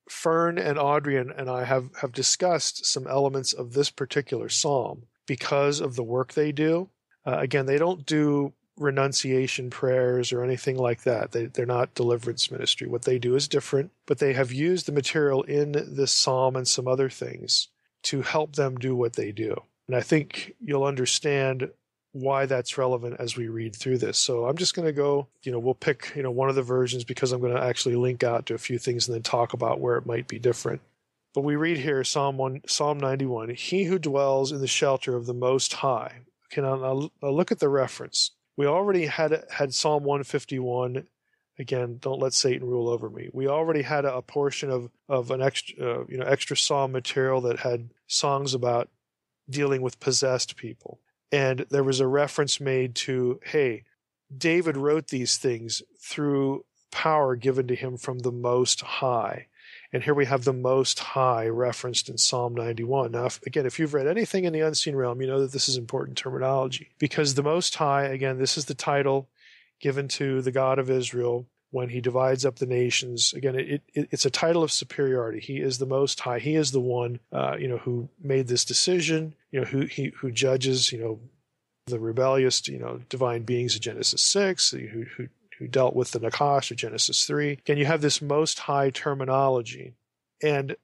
Fern and Audrey and, and I have, have discussed some elements of this particular psalm because of the work they do. Uh, again, they don't do renunciation prayers or anything like that. They, they're not deliverance ministry. What they do is different, but they have used the material in this psalm and some other things to help them do what they do. And I think you'll understand why that's relevant as we read through this. So I'm just going to go, you know, we'll pick, you know, one of the versions because I'm going to actually link out to a few things and then talk about where it might be different. But we read here Psalm 1 Psalm 91, he who dwells in the shelter of the most high. Okay, now, now, look at the reference. We already had had Psalm 151 again don't let satan rule over me we already had a, a portion of of an extra uh, you know extra psalm material that had songs about dealing with possessed people and there was a reference made to, hey, David wrote these things through power given to him from the Most High. And here we have the Most High referenced in Psalm 91. Now, if, again, if you've read anything in the unseen realm, you know that this is important terminology because the Most High, again, this is the title given to the God of Israel when he divides up the nations. Again, it, it, it's a title of superiority. He is the Most High. He is the one, uh, you know, who made this decision. You know, who he who judges. You know, the rebellious, you know, divine beings of Genesis six, who who who dealt with the Nakash of Genesis three. Again, you have this Most High terminology, and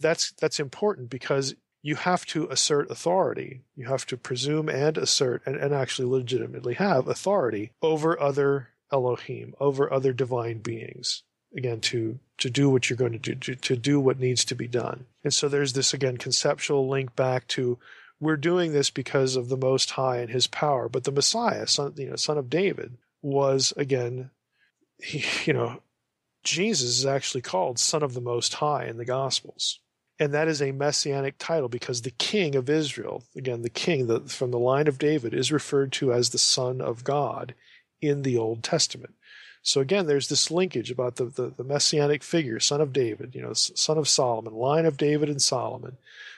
that's that's important because you have to assert authority. You have to presume and assert and, and actually legitimately have authority over other Elohim, over other divine beings. Again, to to do what you're going to do, to, to do what needs to be done. And so there's this again conceptual link back to we're doing this because of the Most High and His power. But the Messiah, son, you know, son of David, was again, he, you know, Jesus is actually called Son of the Most High in the Gospels. And that is a messianic title because the king of Israel, again, the king the, from the line of David, is referred to as the Son of God in the Old Testament. So again, there's this linkage about the, the, the, messianic figure, son of David, you know, son of Solomon, line of David and Solomon,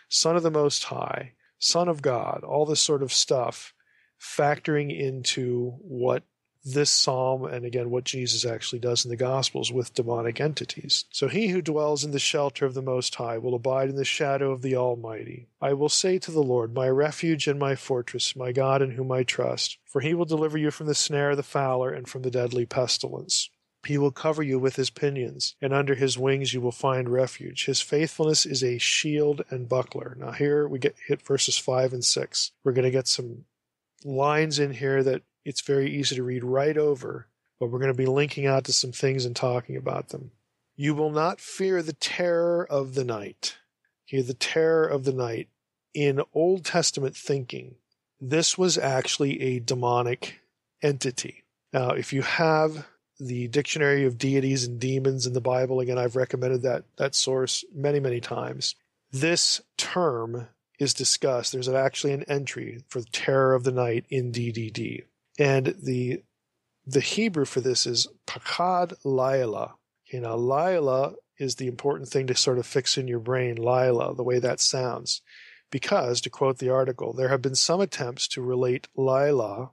son of the Most High, son of God, all this sort of stuff factoring into what this psalm and again what Jesus actually does in the Gospels with demonic entities. So he who dwells in the shelter of the Most High will abide in the shadow of the Almighty. I will say to the Lord, My refuge and my fortress, my God in whom I trust, for he will deliver you from the snare of the fowler and from the deadly pestilence. He will cover you with his pinions, and under his wings you will find refuge. His faithfulness is a shield and buckler. Now, here we get hit verses 5 and 6. We're going to get some lines in here that it's very easy to read right over, but we're going to be linking out to some things and talking about them. You will not fear the terror of the night. Hear the terror of the night. In Old Testament thinking, this was actually a demonic entity. Now, if you have the Dictionary of Deities and Demons in the Bible, again, I've recommended that, that source many, many times. This term is discussed. There's actually an entry for the terror of the night in DDD. And the the Hebrew for this is pakad laila. You know, laila is the important thing to sort of fix in your brain, laila, the way that sounds. Because, to quote the article, there have been some attempts to relate laila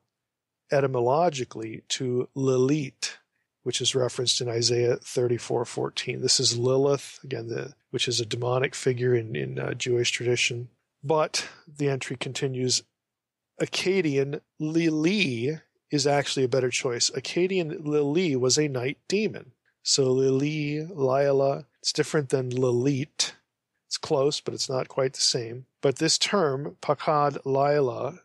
etymologically to Lilith, which is referenced in Isaiah 34:14. This is Lilith, again, the, which is a demonic figure in, in uh, Jewish tradition. But the entry continues Akkadian Lili is actually a better choice. Akkadian Lili was a night demon. So Lili, Lila, it's different than Lilit. It's close, but it's not quite the same. But this term, Pakad Lila,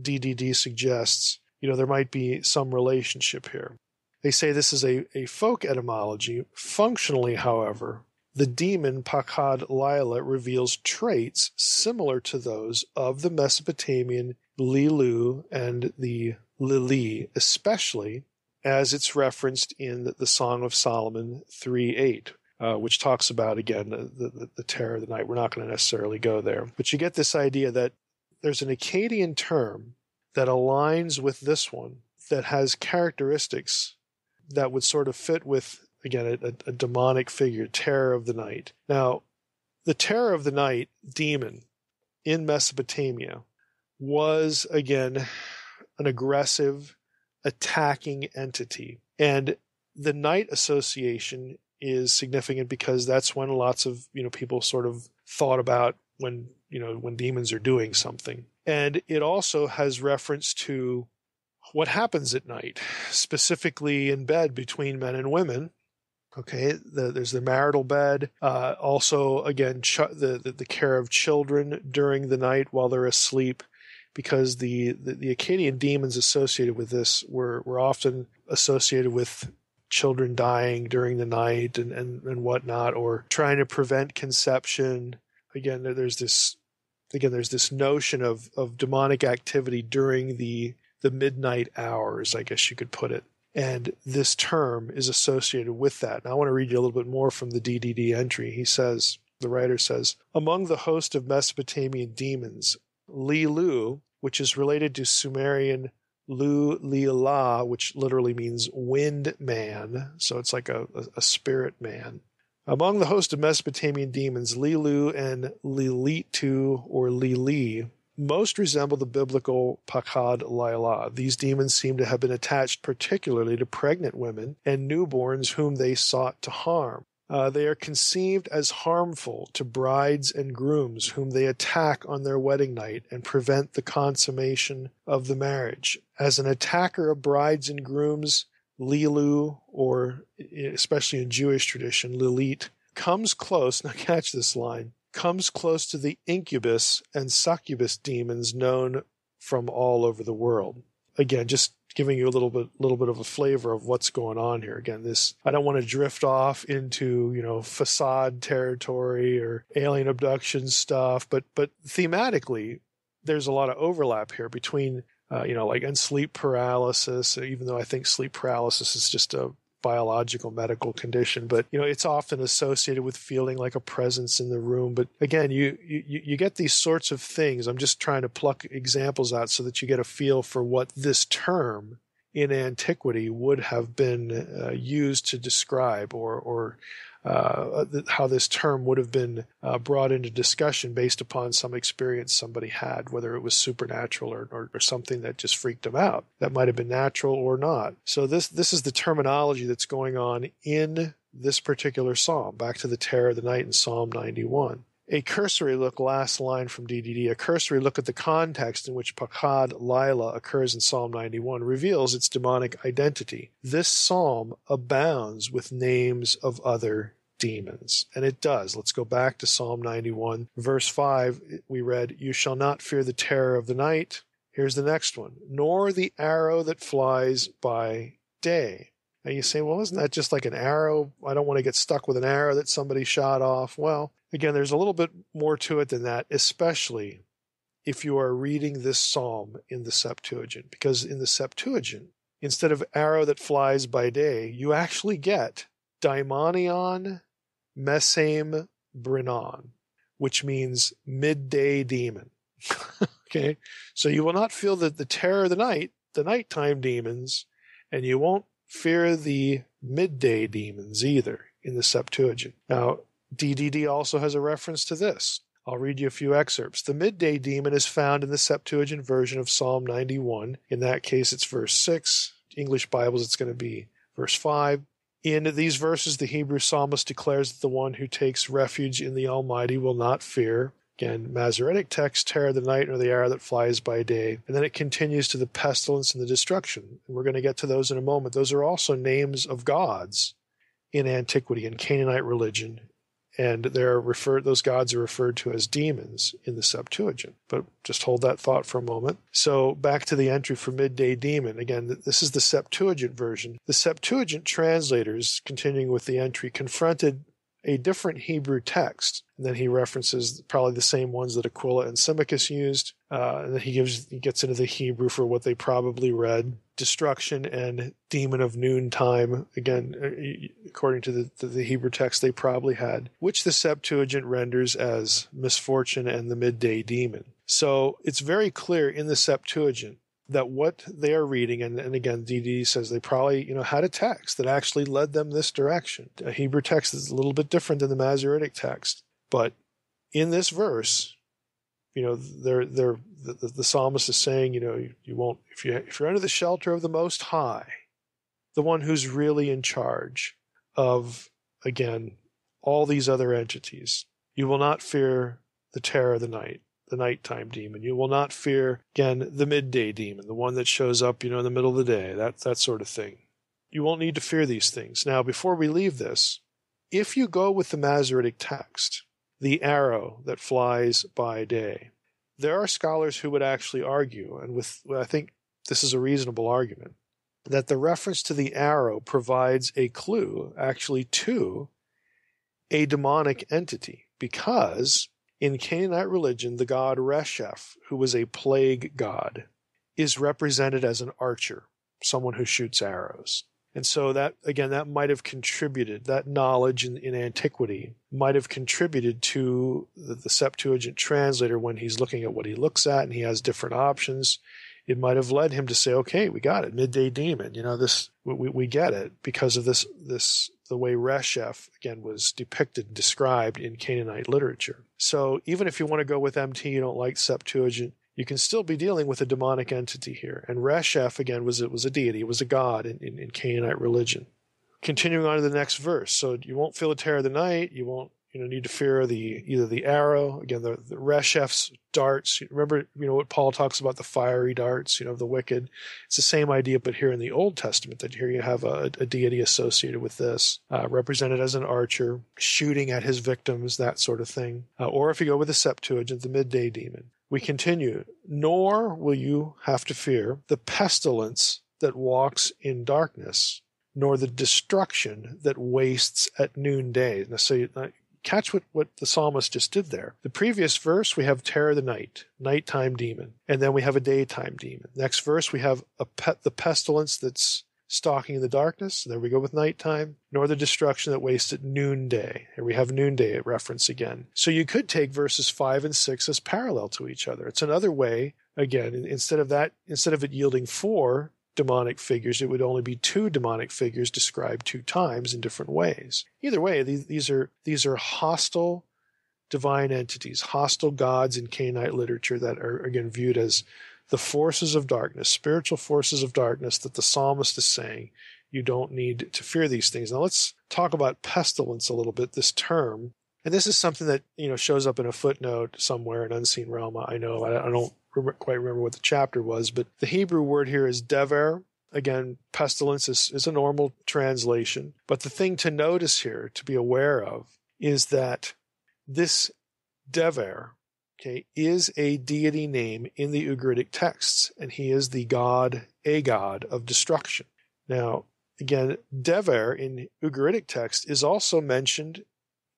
DDD suggests, you know, there might be some relationship here. They say this is a, a folk etymology. Functionally, however, the demon Pakad Lila reveals traits similar to those of the Mesopotamian Lilu and the Lili, especially as it's referenced in the Song of Solomon 3 8, uh, which talks about, again, the, the, the terror of the night. We're not going to necessarily go there. But you get this idea that there's an Akkadian term that aligns with this one that has characteristics that would sort of fit with, again, a, a demonic figure, terror of the night. Now, the terror of the night demon in Mesopotamia was, again, an aggressive, attacking entity. And the night association is significant because that's when lots of, you know, people sort of thought about when, you know, when demons are doing something. And it also has reference to what happens at night, specifically in bed between men and women. Okay, the, there's the marital bed. Uh, also, again, ch- the, the, the care of children during the night while they're asleep because the, the, the Akkadian demons associated with this were, were often associated with children dying during the night and, and, and whatnot, or trying to prevent conception. Again, there's this again there's this notion of, of demonic activity during the the midnight hours, I guess you could put it. And this term is associated with that. And I want to read you a little bit more from the DDD entry. He says, the writer says, Among the host of Mesopotamian demons, Lilu, which is related to Sumerian Lu Lila, which literally means wind man. So it's like a, a, a spirit man. Among the host of Mesopotamian demons, Lilu and Lilitu or Lili most resemble the biblical Pakad Lila. These demons seem to have been attached particularly to pregnant women and newborns whom they sought to harm. Uh, they are conceived as harmful to brides and grooms whom they attack on their wedding night and prevent the consummation of the marriage. As an attacker of brides and grooms, Lilu, or especially in Jewish tradition, Lilit, comes close, now catch this line, comes close to the incubus and succubus demons known from all over the world. Again, just giving you a little bit little bit of a flavor of what's going on here. Again, this I don't want to drift off into, you know, facade territory or alien abduction stuff, but but thematically there's a lot of overlap here between uh, you know, like and sleep paralysis, even though I think sleep paralysis is just a biological medical condition but you know it's often associated with feeling like a presence in the room. But again you you you get these sorts of things. I'm just trying to pluck examples out so that you get a feel for what this term in antiquity would have been uh, used to describe or or uh, how this term would have been uh, brought into discussion based upon some experience somebody had, whether it was supernatural or, or, or, something that just freaked them out. That might have been natural or not. So this this is the terminology that's going on in this particular psalm. Back to the terror of the night in Psalm 91 a cursory look, last line from DDD, a cursory look at the context in which Pakad Lila occurs in Psalm 91 reveals its demonic identity. This psalm abounds with names of other demons. And it does. Let's go back to Psalm 91, verse 5. We read, You shall not fear the terror of the night. Here's the next one, nor the arrow that flies by day. And you say, well, isn't that just like an arrow? I don't want to get stuck with an arrow that somebody shot off. Well, again, there's a little bit more to it than that, especially if you are reading this psalm in the Septuagint, because in the Septuagint, instead of arrow that flies by day, you actually get daimonion mesame brinon, which means midday demon. okay, so you will not feel the, the terror of the night, the nighttime demons, and you won't fear the midday demons either in the Septuagint. Now, DDD also has a reference to this. I'll read you a few excerpts. The midday demon is found in the Septuagint version of Psalm 91. In that case, it's verse 6. English Bibles, it's going to be Verse 5 In these verses, the Hebrew psalmist declares that the one who takes refuge in the Almighty will not fear. Again, Masoretic text, terror the night or the arrow that flies by day. And then it continues to the pestilence and the destruction. And we're going to get to those in a moment. Those are also names of gods in antiquity, in Canaanite religion, and they're referred those gods are referred to as demons in the Septuagint. But just hold that thought for a moment. So back to the entry for midday demon. Again, this is the Septuagint version. The Septuagint translators, continuing with the entry, confronted a different Hebrew text. And then he references probably the same ones that Aquila and Symmachus used. Uh, and then he gives he gets into the Hebrew for what they probably read: destruction and demon of noontime. Again, uh, according to the, the, the Hebrew text, they probably had, which the Septuagint renders as misfortune and the midday demon. So it's very clear in the Septuagint that what they are reading, and, and again, DD says they probably, you know, had a text that actually led them this direction. A Hebrew text is a little bit different than the Masoretic text, but in this verse, you know, they're, they're, the, the psalmist is saying, you know, you, you won't, if you, if you're under the shelter of the Most High, the one who's really in charge of, again, all these other entities, you will not fear the terror of the night the nighttime demon. You will not fear, again, the midday demon, the one that shows up, you know, in the middle of the day, that, that sort of thing. You won't need to fear these things. Now, before we leave this, if you go with the Masoretic text, the arrow that flies by day, there are scholars who would actually argue, and with, I think this is a reasonable argument, that the reference to the arrow provides a clue actually to a demonic entity because in Canaanite religion, the god Resheph, who was a plague god, is represented as an archer, someone who shoots arrows. And so that, again, that might have contributed, that knowledge in, in antiquity might have contributed to the, the, Septuagint translator when he's looking at what he looks at and he has different options. It might have led him to say, okay, we got it. Midday demon. You know, this, we, we get it because of this, this the way Resheph, again, was depicted and described in Canaanite literature. So even if you want to go with MT, you don't like Septuagint, you can still be dealing with a demonic entity here. And Resheph, again, was, it was a deity, it was a god in, in, in Canaanite religion. Continuing on to the next verse. So you won't feel the terror of the night, you won't you know, need to fear the either the arrow, again, the, the Resheph's darts. Remember, you know, what Paul talks about the fiery darts, you know, the wicked. It's the same idea, but here in the Old Testament, that here you have a, a deity associated with this, uh, represented as an archer, shooting at his victims, that sort of thing. Uh, or if you go with the Septuagint, the midday demon. We continue, nor will you have to fear the pestilence that walks in darkness, nor the destruction that wastes at noonday. Now, so uh, catch what, what the psalmist just did there. The previous verse, we have terror of the night, nighttime demon, and then we have a daytime demon. Next verse, we have a pet, the pestilence that's stalking in the darkness. There we go with nighttime, nor the destruction that wastes at noonday. Here we have noonday at reference again. So you could take verses five and six as parallel to each other. It's another way, again, instead of that, instead of it yielding four, demonic figures, it would only be two demonic figures described two times in different ways. Either way, these, these are these are hostile divine entities, hostile gods in Canaanite literature that are again viewed as the forces of darkness, spiritual forces of darkness that the psalmist is saying you don't need to fear these things. Now let's talk about pestilence a little bit, this term. And this is something that, you know, shows up in a footnote somewhere in Unseen Realm. I know I don't quite remember what the chapter was, but the Hebrew word here is dever. Again, pestilence is, is a normal translation. But the thing to notice here, to be aware of, is that this dever, okay, is a deity name in the Ugaritic texts, and he is the god, a god of destruction. Now, again, dever in Ugaritic text is also mentioned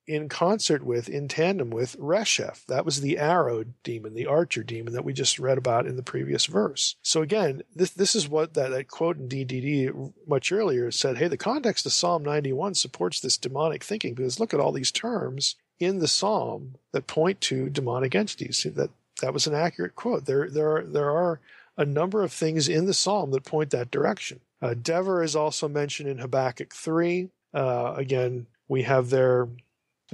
in concert with, in tandem with Resheph. That was the arrow demon, the archer demon that we just read about in the previous verse. So again, this this is what that, that quote in DDD much earlier said, hey, the context of Psalm 91 supports this demonic thinking because look at all these terms in the psalm that point to demonic entities. That that was an accurate quote. There there are there are a number of things in the psalm that point that direction. Uh, Dever is also mentioned in Habakkuk 3. Uh, again, we have there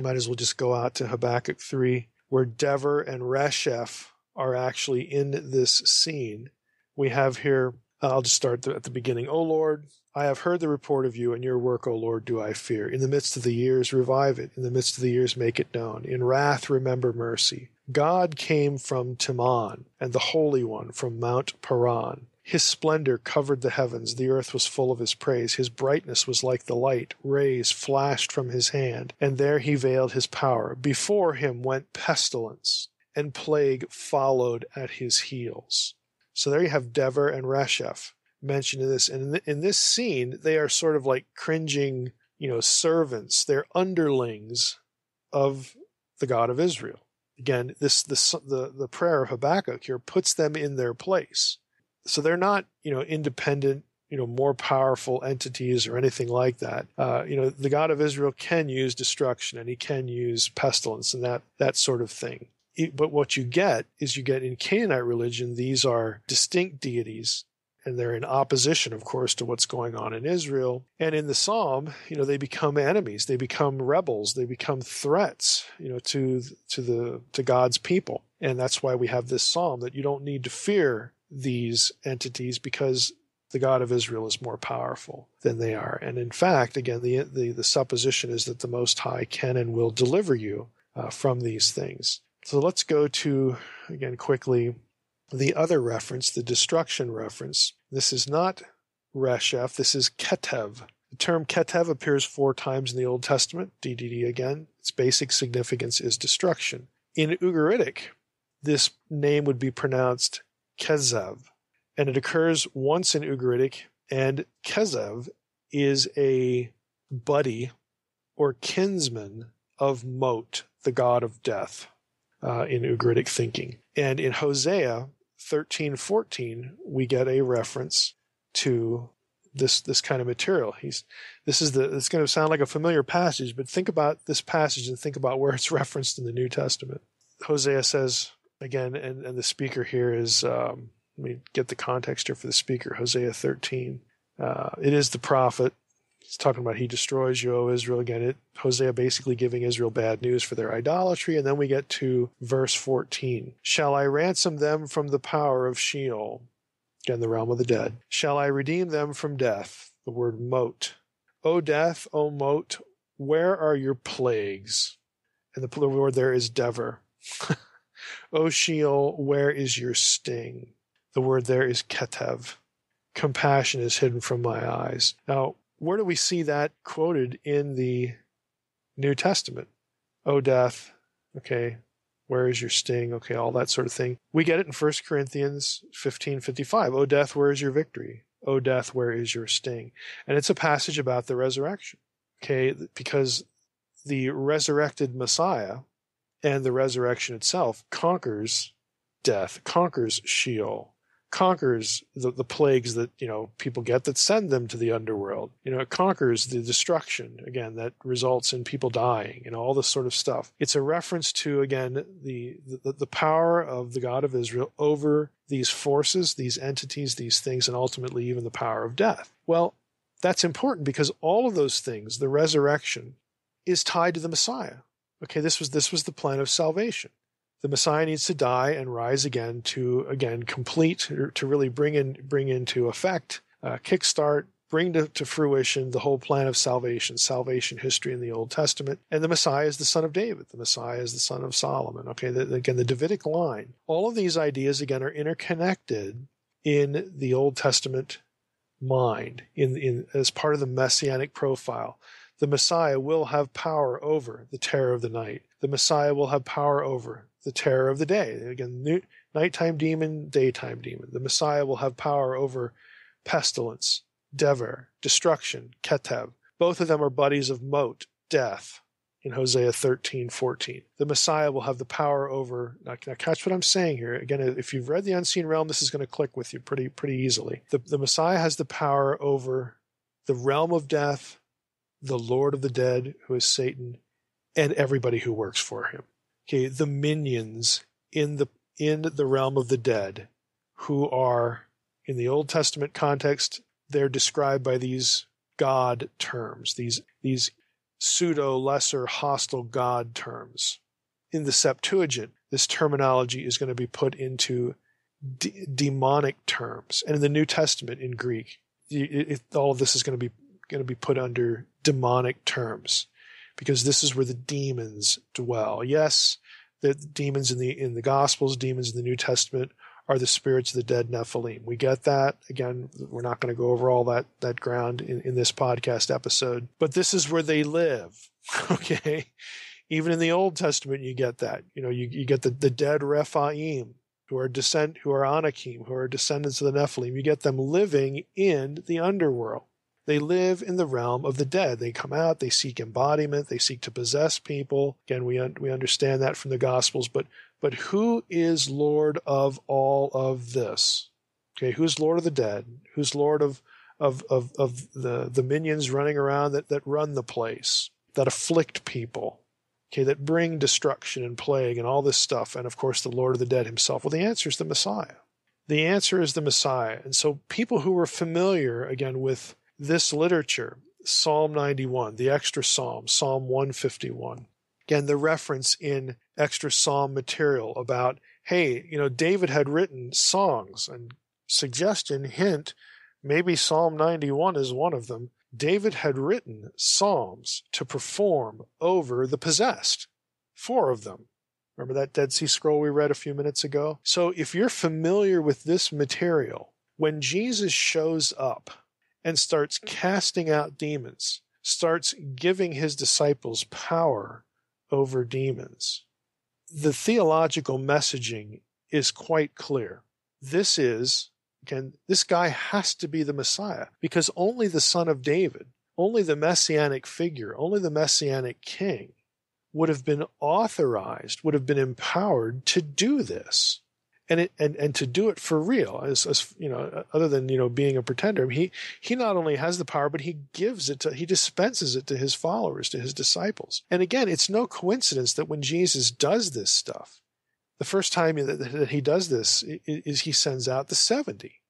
might as well just go out to Habakkuk 3, where Dever and Resheph are actually in this scene. We have here uh, I'll just start at the beginning. O Lord, I have heard the report of you, and your work, O Lord, do I fear. In the midst of the years, revive it. In the midst of the years, make it known. In wrath, remember mercy. God came from Teman, and the Holy One from Mount Paran. His splendor covered the heavens. The earth was full of his praise. His brightness was like the light. Rays flashed from his hand, and there he veiled his power. Before him went pestilence, and plague followed at his heels. So there you have Dever and Resheph mentioned in this. And in, th- in this scene, they are sort of like cringing, you know, servants. They're underlings of the God of Israel. Again, this, this the, the prayer of Habakkuk here puts them in their place. So they're not, you know, independent, you know, more powerful entities or anything like that. Uh, you know, the God of Israel can use destruction and he can use pestilence and that, that sort of thing but what you get is you get in Canaanite religion, these are distinct deities and they're in opposition, of course, to what's going on in Israel. And in the Psalm, you know, they become enemies, they become rebels, they become threats, you know, to to the to God's people. And that's why we have this Psalm that you don't need to fear these entities because the God of Israel is more powerful than they are. And in fact, again, the the, the supposition is that the Most High can and will deliver you uh, from these things. So let's go to, again, quickly, the other reference, the destruction reference. This is not Resheph, this is Ketev. The term Ketev appears four times in the Old Testament, DDD again. Its basic significance is destruction. In Ugaritic, this name would be pronounced Kezev, and it occurs once in Ugaritic, and Kezev is a buddy or kinsman of Mot, the god of death uh, in Ugaritic thinking. And in Hosea 13, 14, we get a reference to this this kind of material. He's this is the it's going to sound like a familiar passage, but think about this passage and think about where it's referenced in the New Testament. Hosea says again, and, and the speaker here is um, let me get the context here for the speaker. Hosea 13. Uh, it is the prophet He's talking about he destroys you, O Israel. Again, it, Hosea basically giving Israel bad news for their idolatry. And then we get to verse 14. Shall I ransom them from the power of Sheol? Again, the realm of the dead. Shall I redeem them from death? The word mot. O death, O mot, where are your plagues? And the plural word there is dever. o Sheol, where is your sting? The word there is ketev. Compassion is hidden from my eyes. Now, where do we see that quoted in the New Testament? O death. Okay. Where is your sting? Okay. All that sort of thing. We get it in 1 Corinthians 15 55. Oh, death, where is your victory? O death, where is your sting? And it's a passage about the resurrection. Okay. Because the resurrected Messiah and the resurrection itself conquers death, conquers Sheol, conquers the, the plagues that you know people get that send them to the underworld. You know it conquers the destruction again that results in people dying and all this sort of stuff. It's a reference to again the, the the power of the god of israel over these forces these entities these things and ultimately even the power of death. Well that's important because all of those things the resurrection is tied to the messiah okay this was this was the plan of salvation the Messiah needs to die and rise again to again complete to really bring in bring into effect, uh, kickstart, bring to, to fruition the whole plan of salvation, salvation history in the Old Testament. And the Messiah is the son of David. The Messiah is the son of Solomon. Okay, the, again, the Davidic line. All of these ideas again are interconnected in the Old Testament mind, in, in as part of the messianic profile. The Messiah will have power over the terror of the night. The Messiah will have power over the terror of the day. Again, nighttime demon, daytime demon. The Messiah will have power over pestilence, dever, destruction, ketev. Both of them are buddies of Mot, death, in Hosea 13, 14. The Messiah will have the power over, now, now catch what I'm saying here. Again, if you've read the Unseen Realm, this is going to click with you pretty, pretty easily. The, the Messiah has the power over the realm of death, the Lord of the dead, who is Satan, and everybody who works for him okay, the minions in the in the realm of the dead, who are in the Old Testament context, they're described by these God terms, these these pseudo lesser hostile God terms. In the Septuagint, this terminology is going to be put into de- demonic terms. And in the New Testament in Greek, it, it, all of this is going to be going to be put under demonic terms because this is where the demons dwell. Yes, the demons in the in the Gospels, demons in the New Testament are the spirits of the dead Nephilim. We get that. Again, we're not going to go over all that that ground in, in this podcast episode, but this is where they live. Okay. Even in the Old Testament, you get that. You know, you, you get the, the dead Rephaim, who are descent, who are Anakim, who are descendants of the Nephilim. You get them living in the underworld. They live in the realm of the dead. They come out, they seek embodiment, they seek to possess people. Again, we, un- we understand that from the Gospels, but, but who is Lord of all of this? Okay, who's Lord of the dead? Who's Lord of, of, of, of the, the minions running around that, that run the place, that afflict people? Okay, that bring destruction and plague and all this stuff, and of course the Lord of the dead himself. Well, the answer is the Messiah. The answer is the Messiah. And so people who were familiar, again, with this literature, Psalm 91, the extra psalm, Psalm 151. Again, the reference in extra psalm material about, hey, you know, David had written songs and suggestion, hint, maybe Psalm 91 is one of them. David had written psalms to perform over the possessed, four of them. Remember that Dead Sea Scroll we read a few minutes ago? So if you're familiar with this material, when Jesus shows up, and starts casting out demons, starts giving his disciples power over demons. The theological messaging is quite clear. This is, again, this guy has to be the Messiah because only the son of David, only the messianic figure, only the messianic king would have been authorized, would have been empowered to do this and it, and and to do it for real as, as you know other than you know being a pretender he he not only has the power but he gives it to he dispenses it to his followers to his disciples. And again it's no coincidence that when jesus does this stuff the first time that, that he does this is he sends out the 70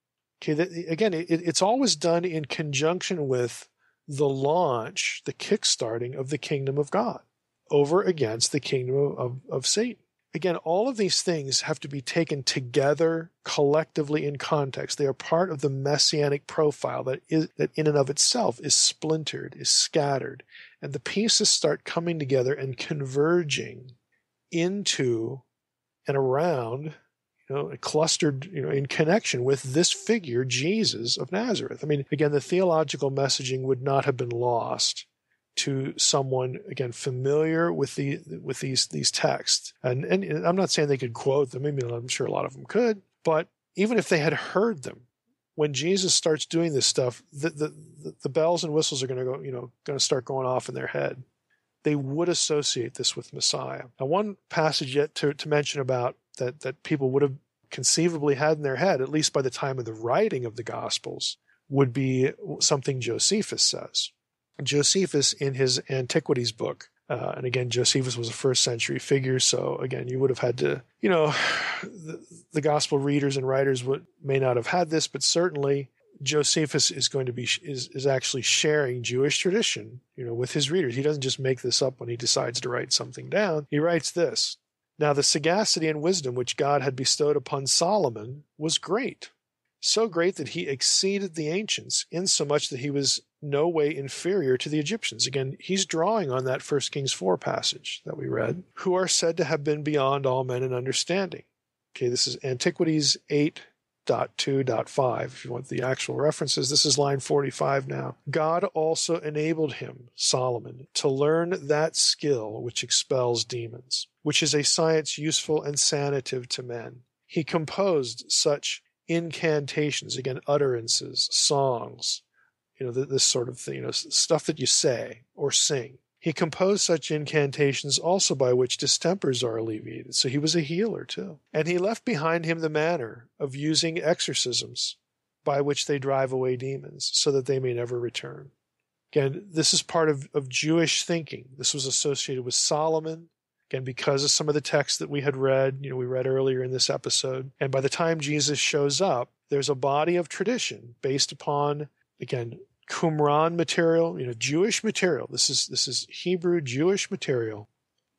okay that, again it, it's always done in conjunction with the launch the kickstarting of the kingdom of god over against the kingdom of, of, of satan Again, all of these things have to be taken together collectively in context. They are part of the messianic profile that is, that in and of itself is splintered, is scattered. And the pieces start coming together and converging into and around, you know, clustered, you know, in connection with this figure, Jesus of Nazareth. I mean, again, the theological messaging would not have been lost to someone again familiar with the with these these texts. And and I'm not saying they could quote them. I mean I'm sure a lot of them could. But even if they had heard them when Jesus starts doing this stuff the the, the bells and whistles are going to go you know going to start going off in their head. They would associate this with Messiah. Now one passage yet to, to mention about that that people would have conceivably had in their head at least by the time of the writing of the gospels would be something Josephus says Josephus, in his Antiquities book, uh, and again, Josephus was a first century figure, so again, you would have had to, you know, the, the gospel readers and writers would may not have had this, but certainly Josephus is going to be is is actually sharing Jewish tradition, you know, with his readers. He doesn't just make this up when he decides to write something down. He writes this. Now the sagacity and wisdom which God had bestowed upon Solomon was great, so great that he exceeded the ancients, insomuch that he was no way inferior to the Egyptians. Again, he's drawing on that 1 Kings 4 passage that we read, who are said to have been beyond all men in understanding. Okay, this is Antiquities 8.2.5. If you want the actual references, this is line 45 now. God also enabled him, Solomon, to learn that skill which expels demons, which is a science useful and sanative to men. He composed such incantations, again, utterances, songs, you know, this sort of thing, you know, stuff that you say or sing. He composed such incantations also by which distempers are alleviated. So he was a healer too. And he left behind him the manner of using exorcisms by which they drive away demons so that they may never return. Again, this is part of, of Jewish thinking. This was associated with Solomon. Again, because of some of the texts that we had read, you know, we read earlier in this episode. And by the time Jesus shows up, there's a body of tradition based upon, again, Qumran material, you know, Jewish material. This is this is Hebrew Jewish material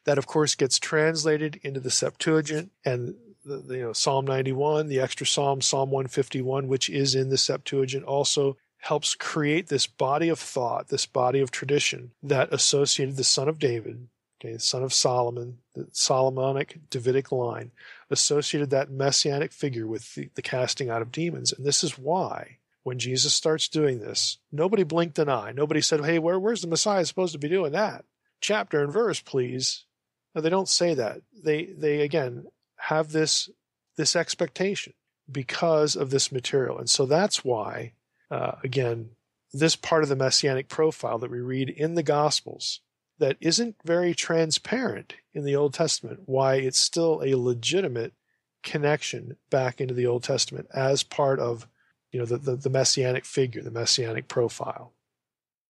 that of course gets translated into the Septuagint and the, the, you know Psalm 91, the extra Psalm Psalm 151, which is in the Septuagint, also helps create this body of thought, this body of tradition that associated the son of David, okay, the son of Solomon, the Solomonic Davidic line, associated that messianic figure with the, the casting out of demons. And this is why when Jesus starts doing this, nobody blinked an eye. Nobody said, Hey, where, where's the Messiah supposed to be doing that? Chapter and verse, please. No, they don't say that. They, they again have this, this expectation because of this material. And so that's why uh, again, this part of the messianic profile that we read in the Gospels that isn't very transparent in the Old Testament, why it's still a legitimate connection back into the Old Testament as part of you know the, the, the messianic figure, the messianic profile.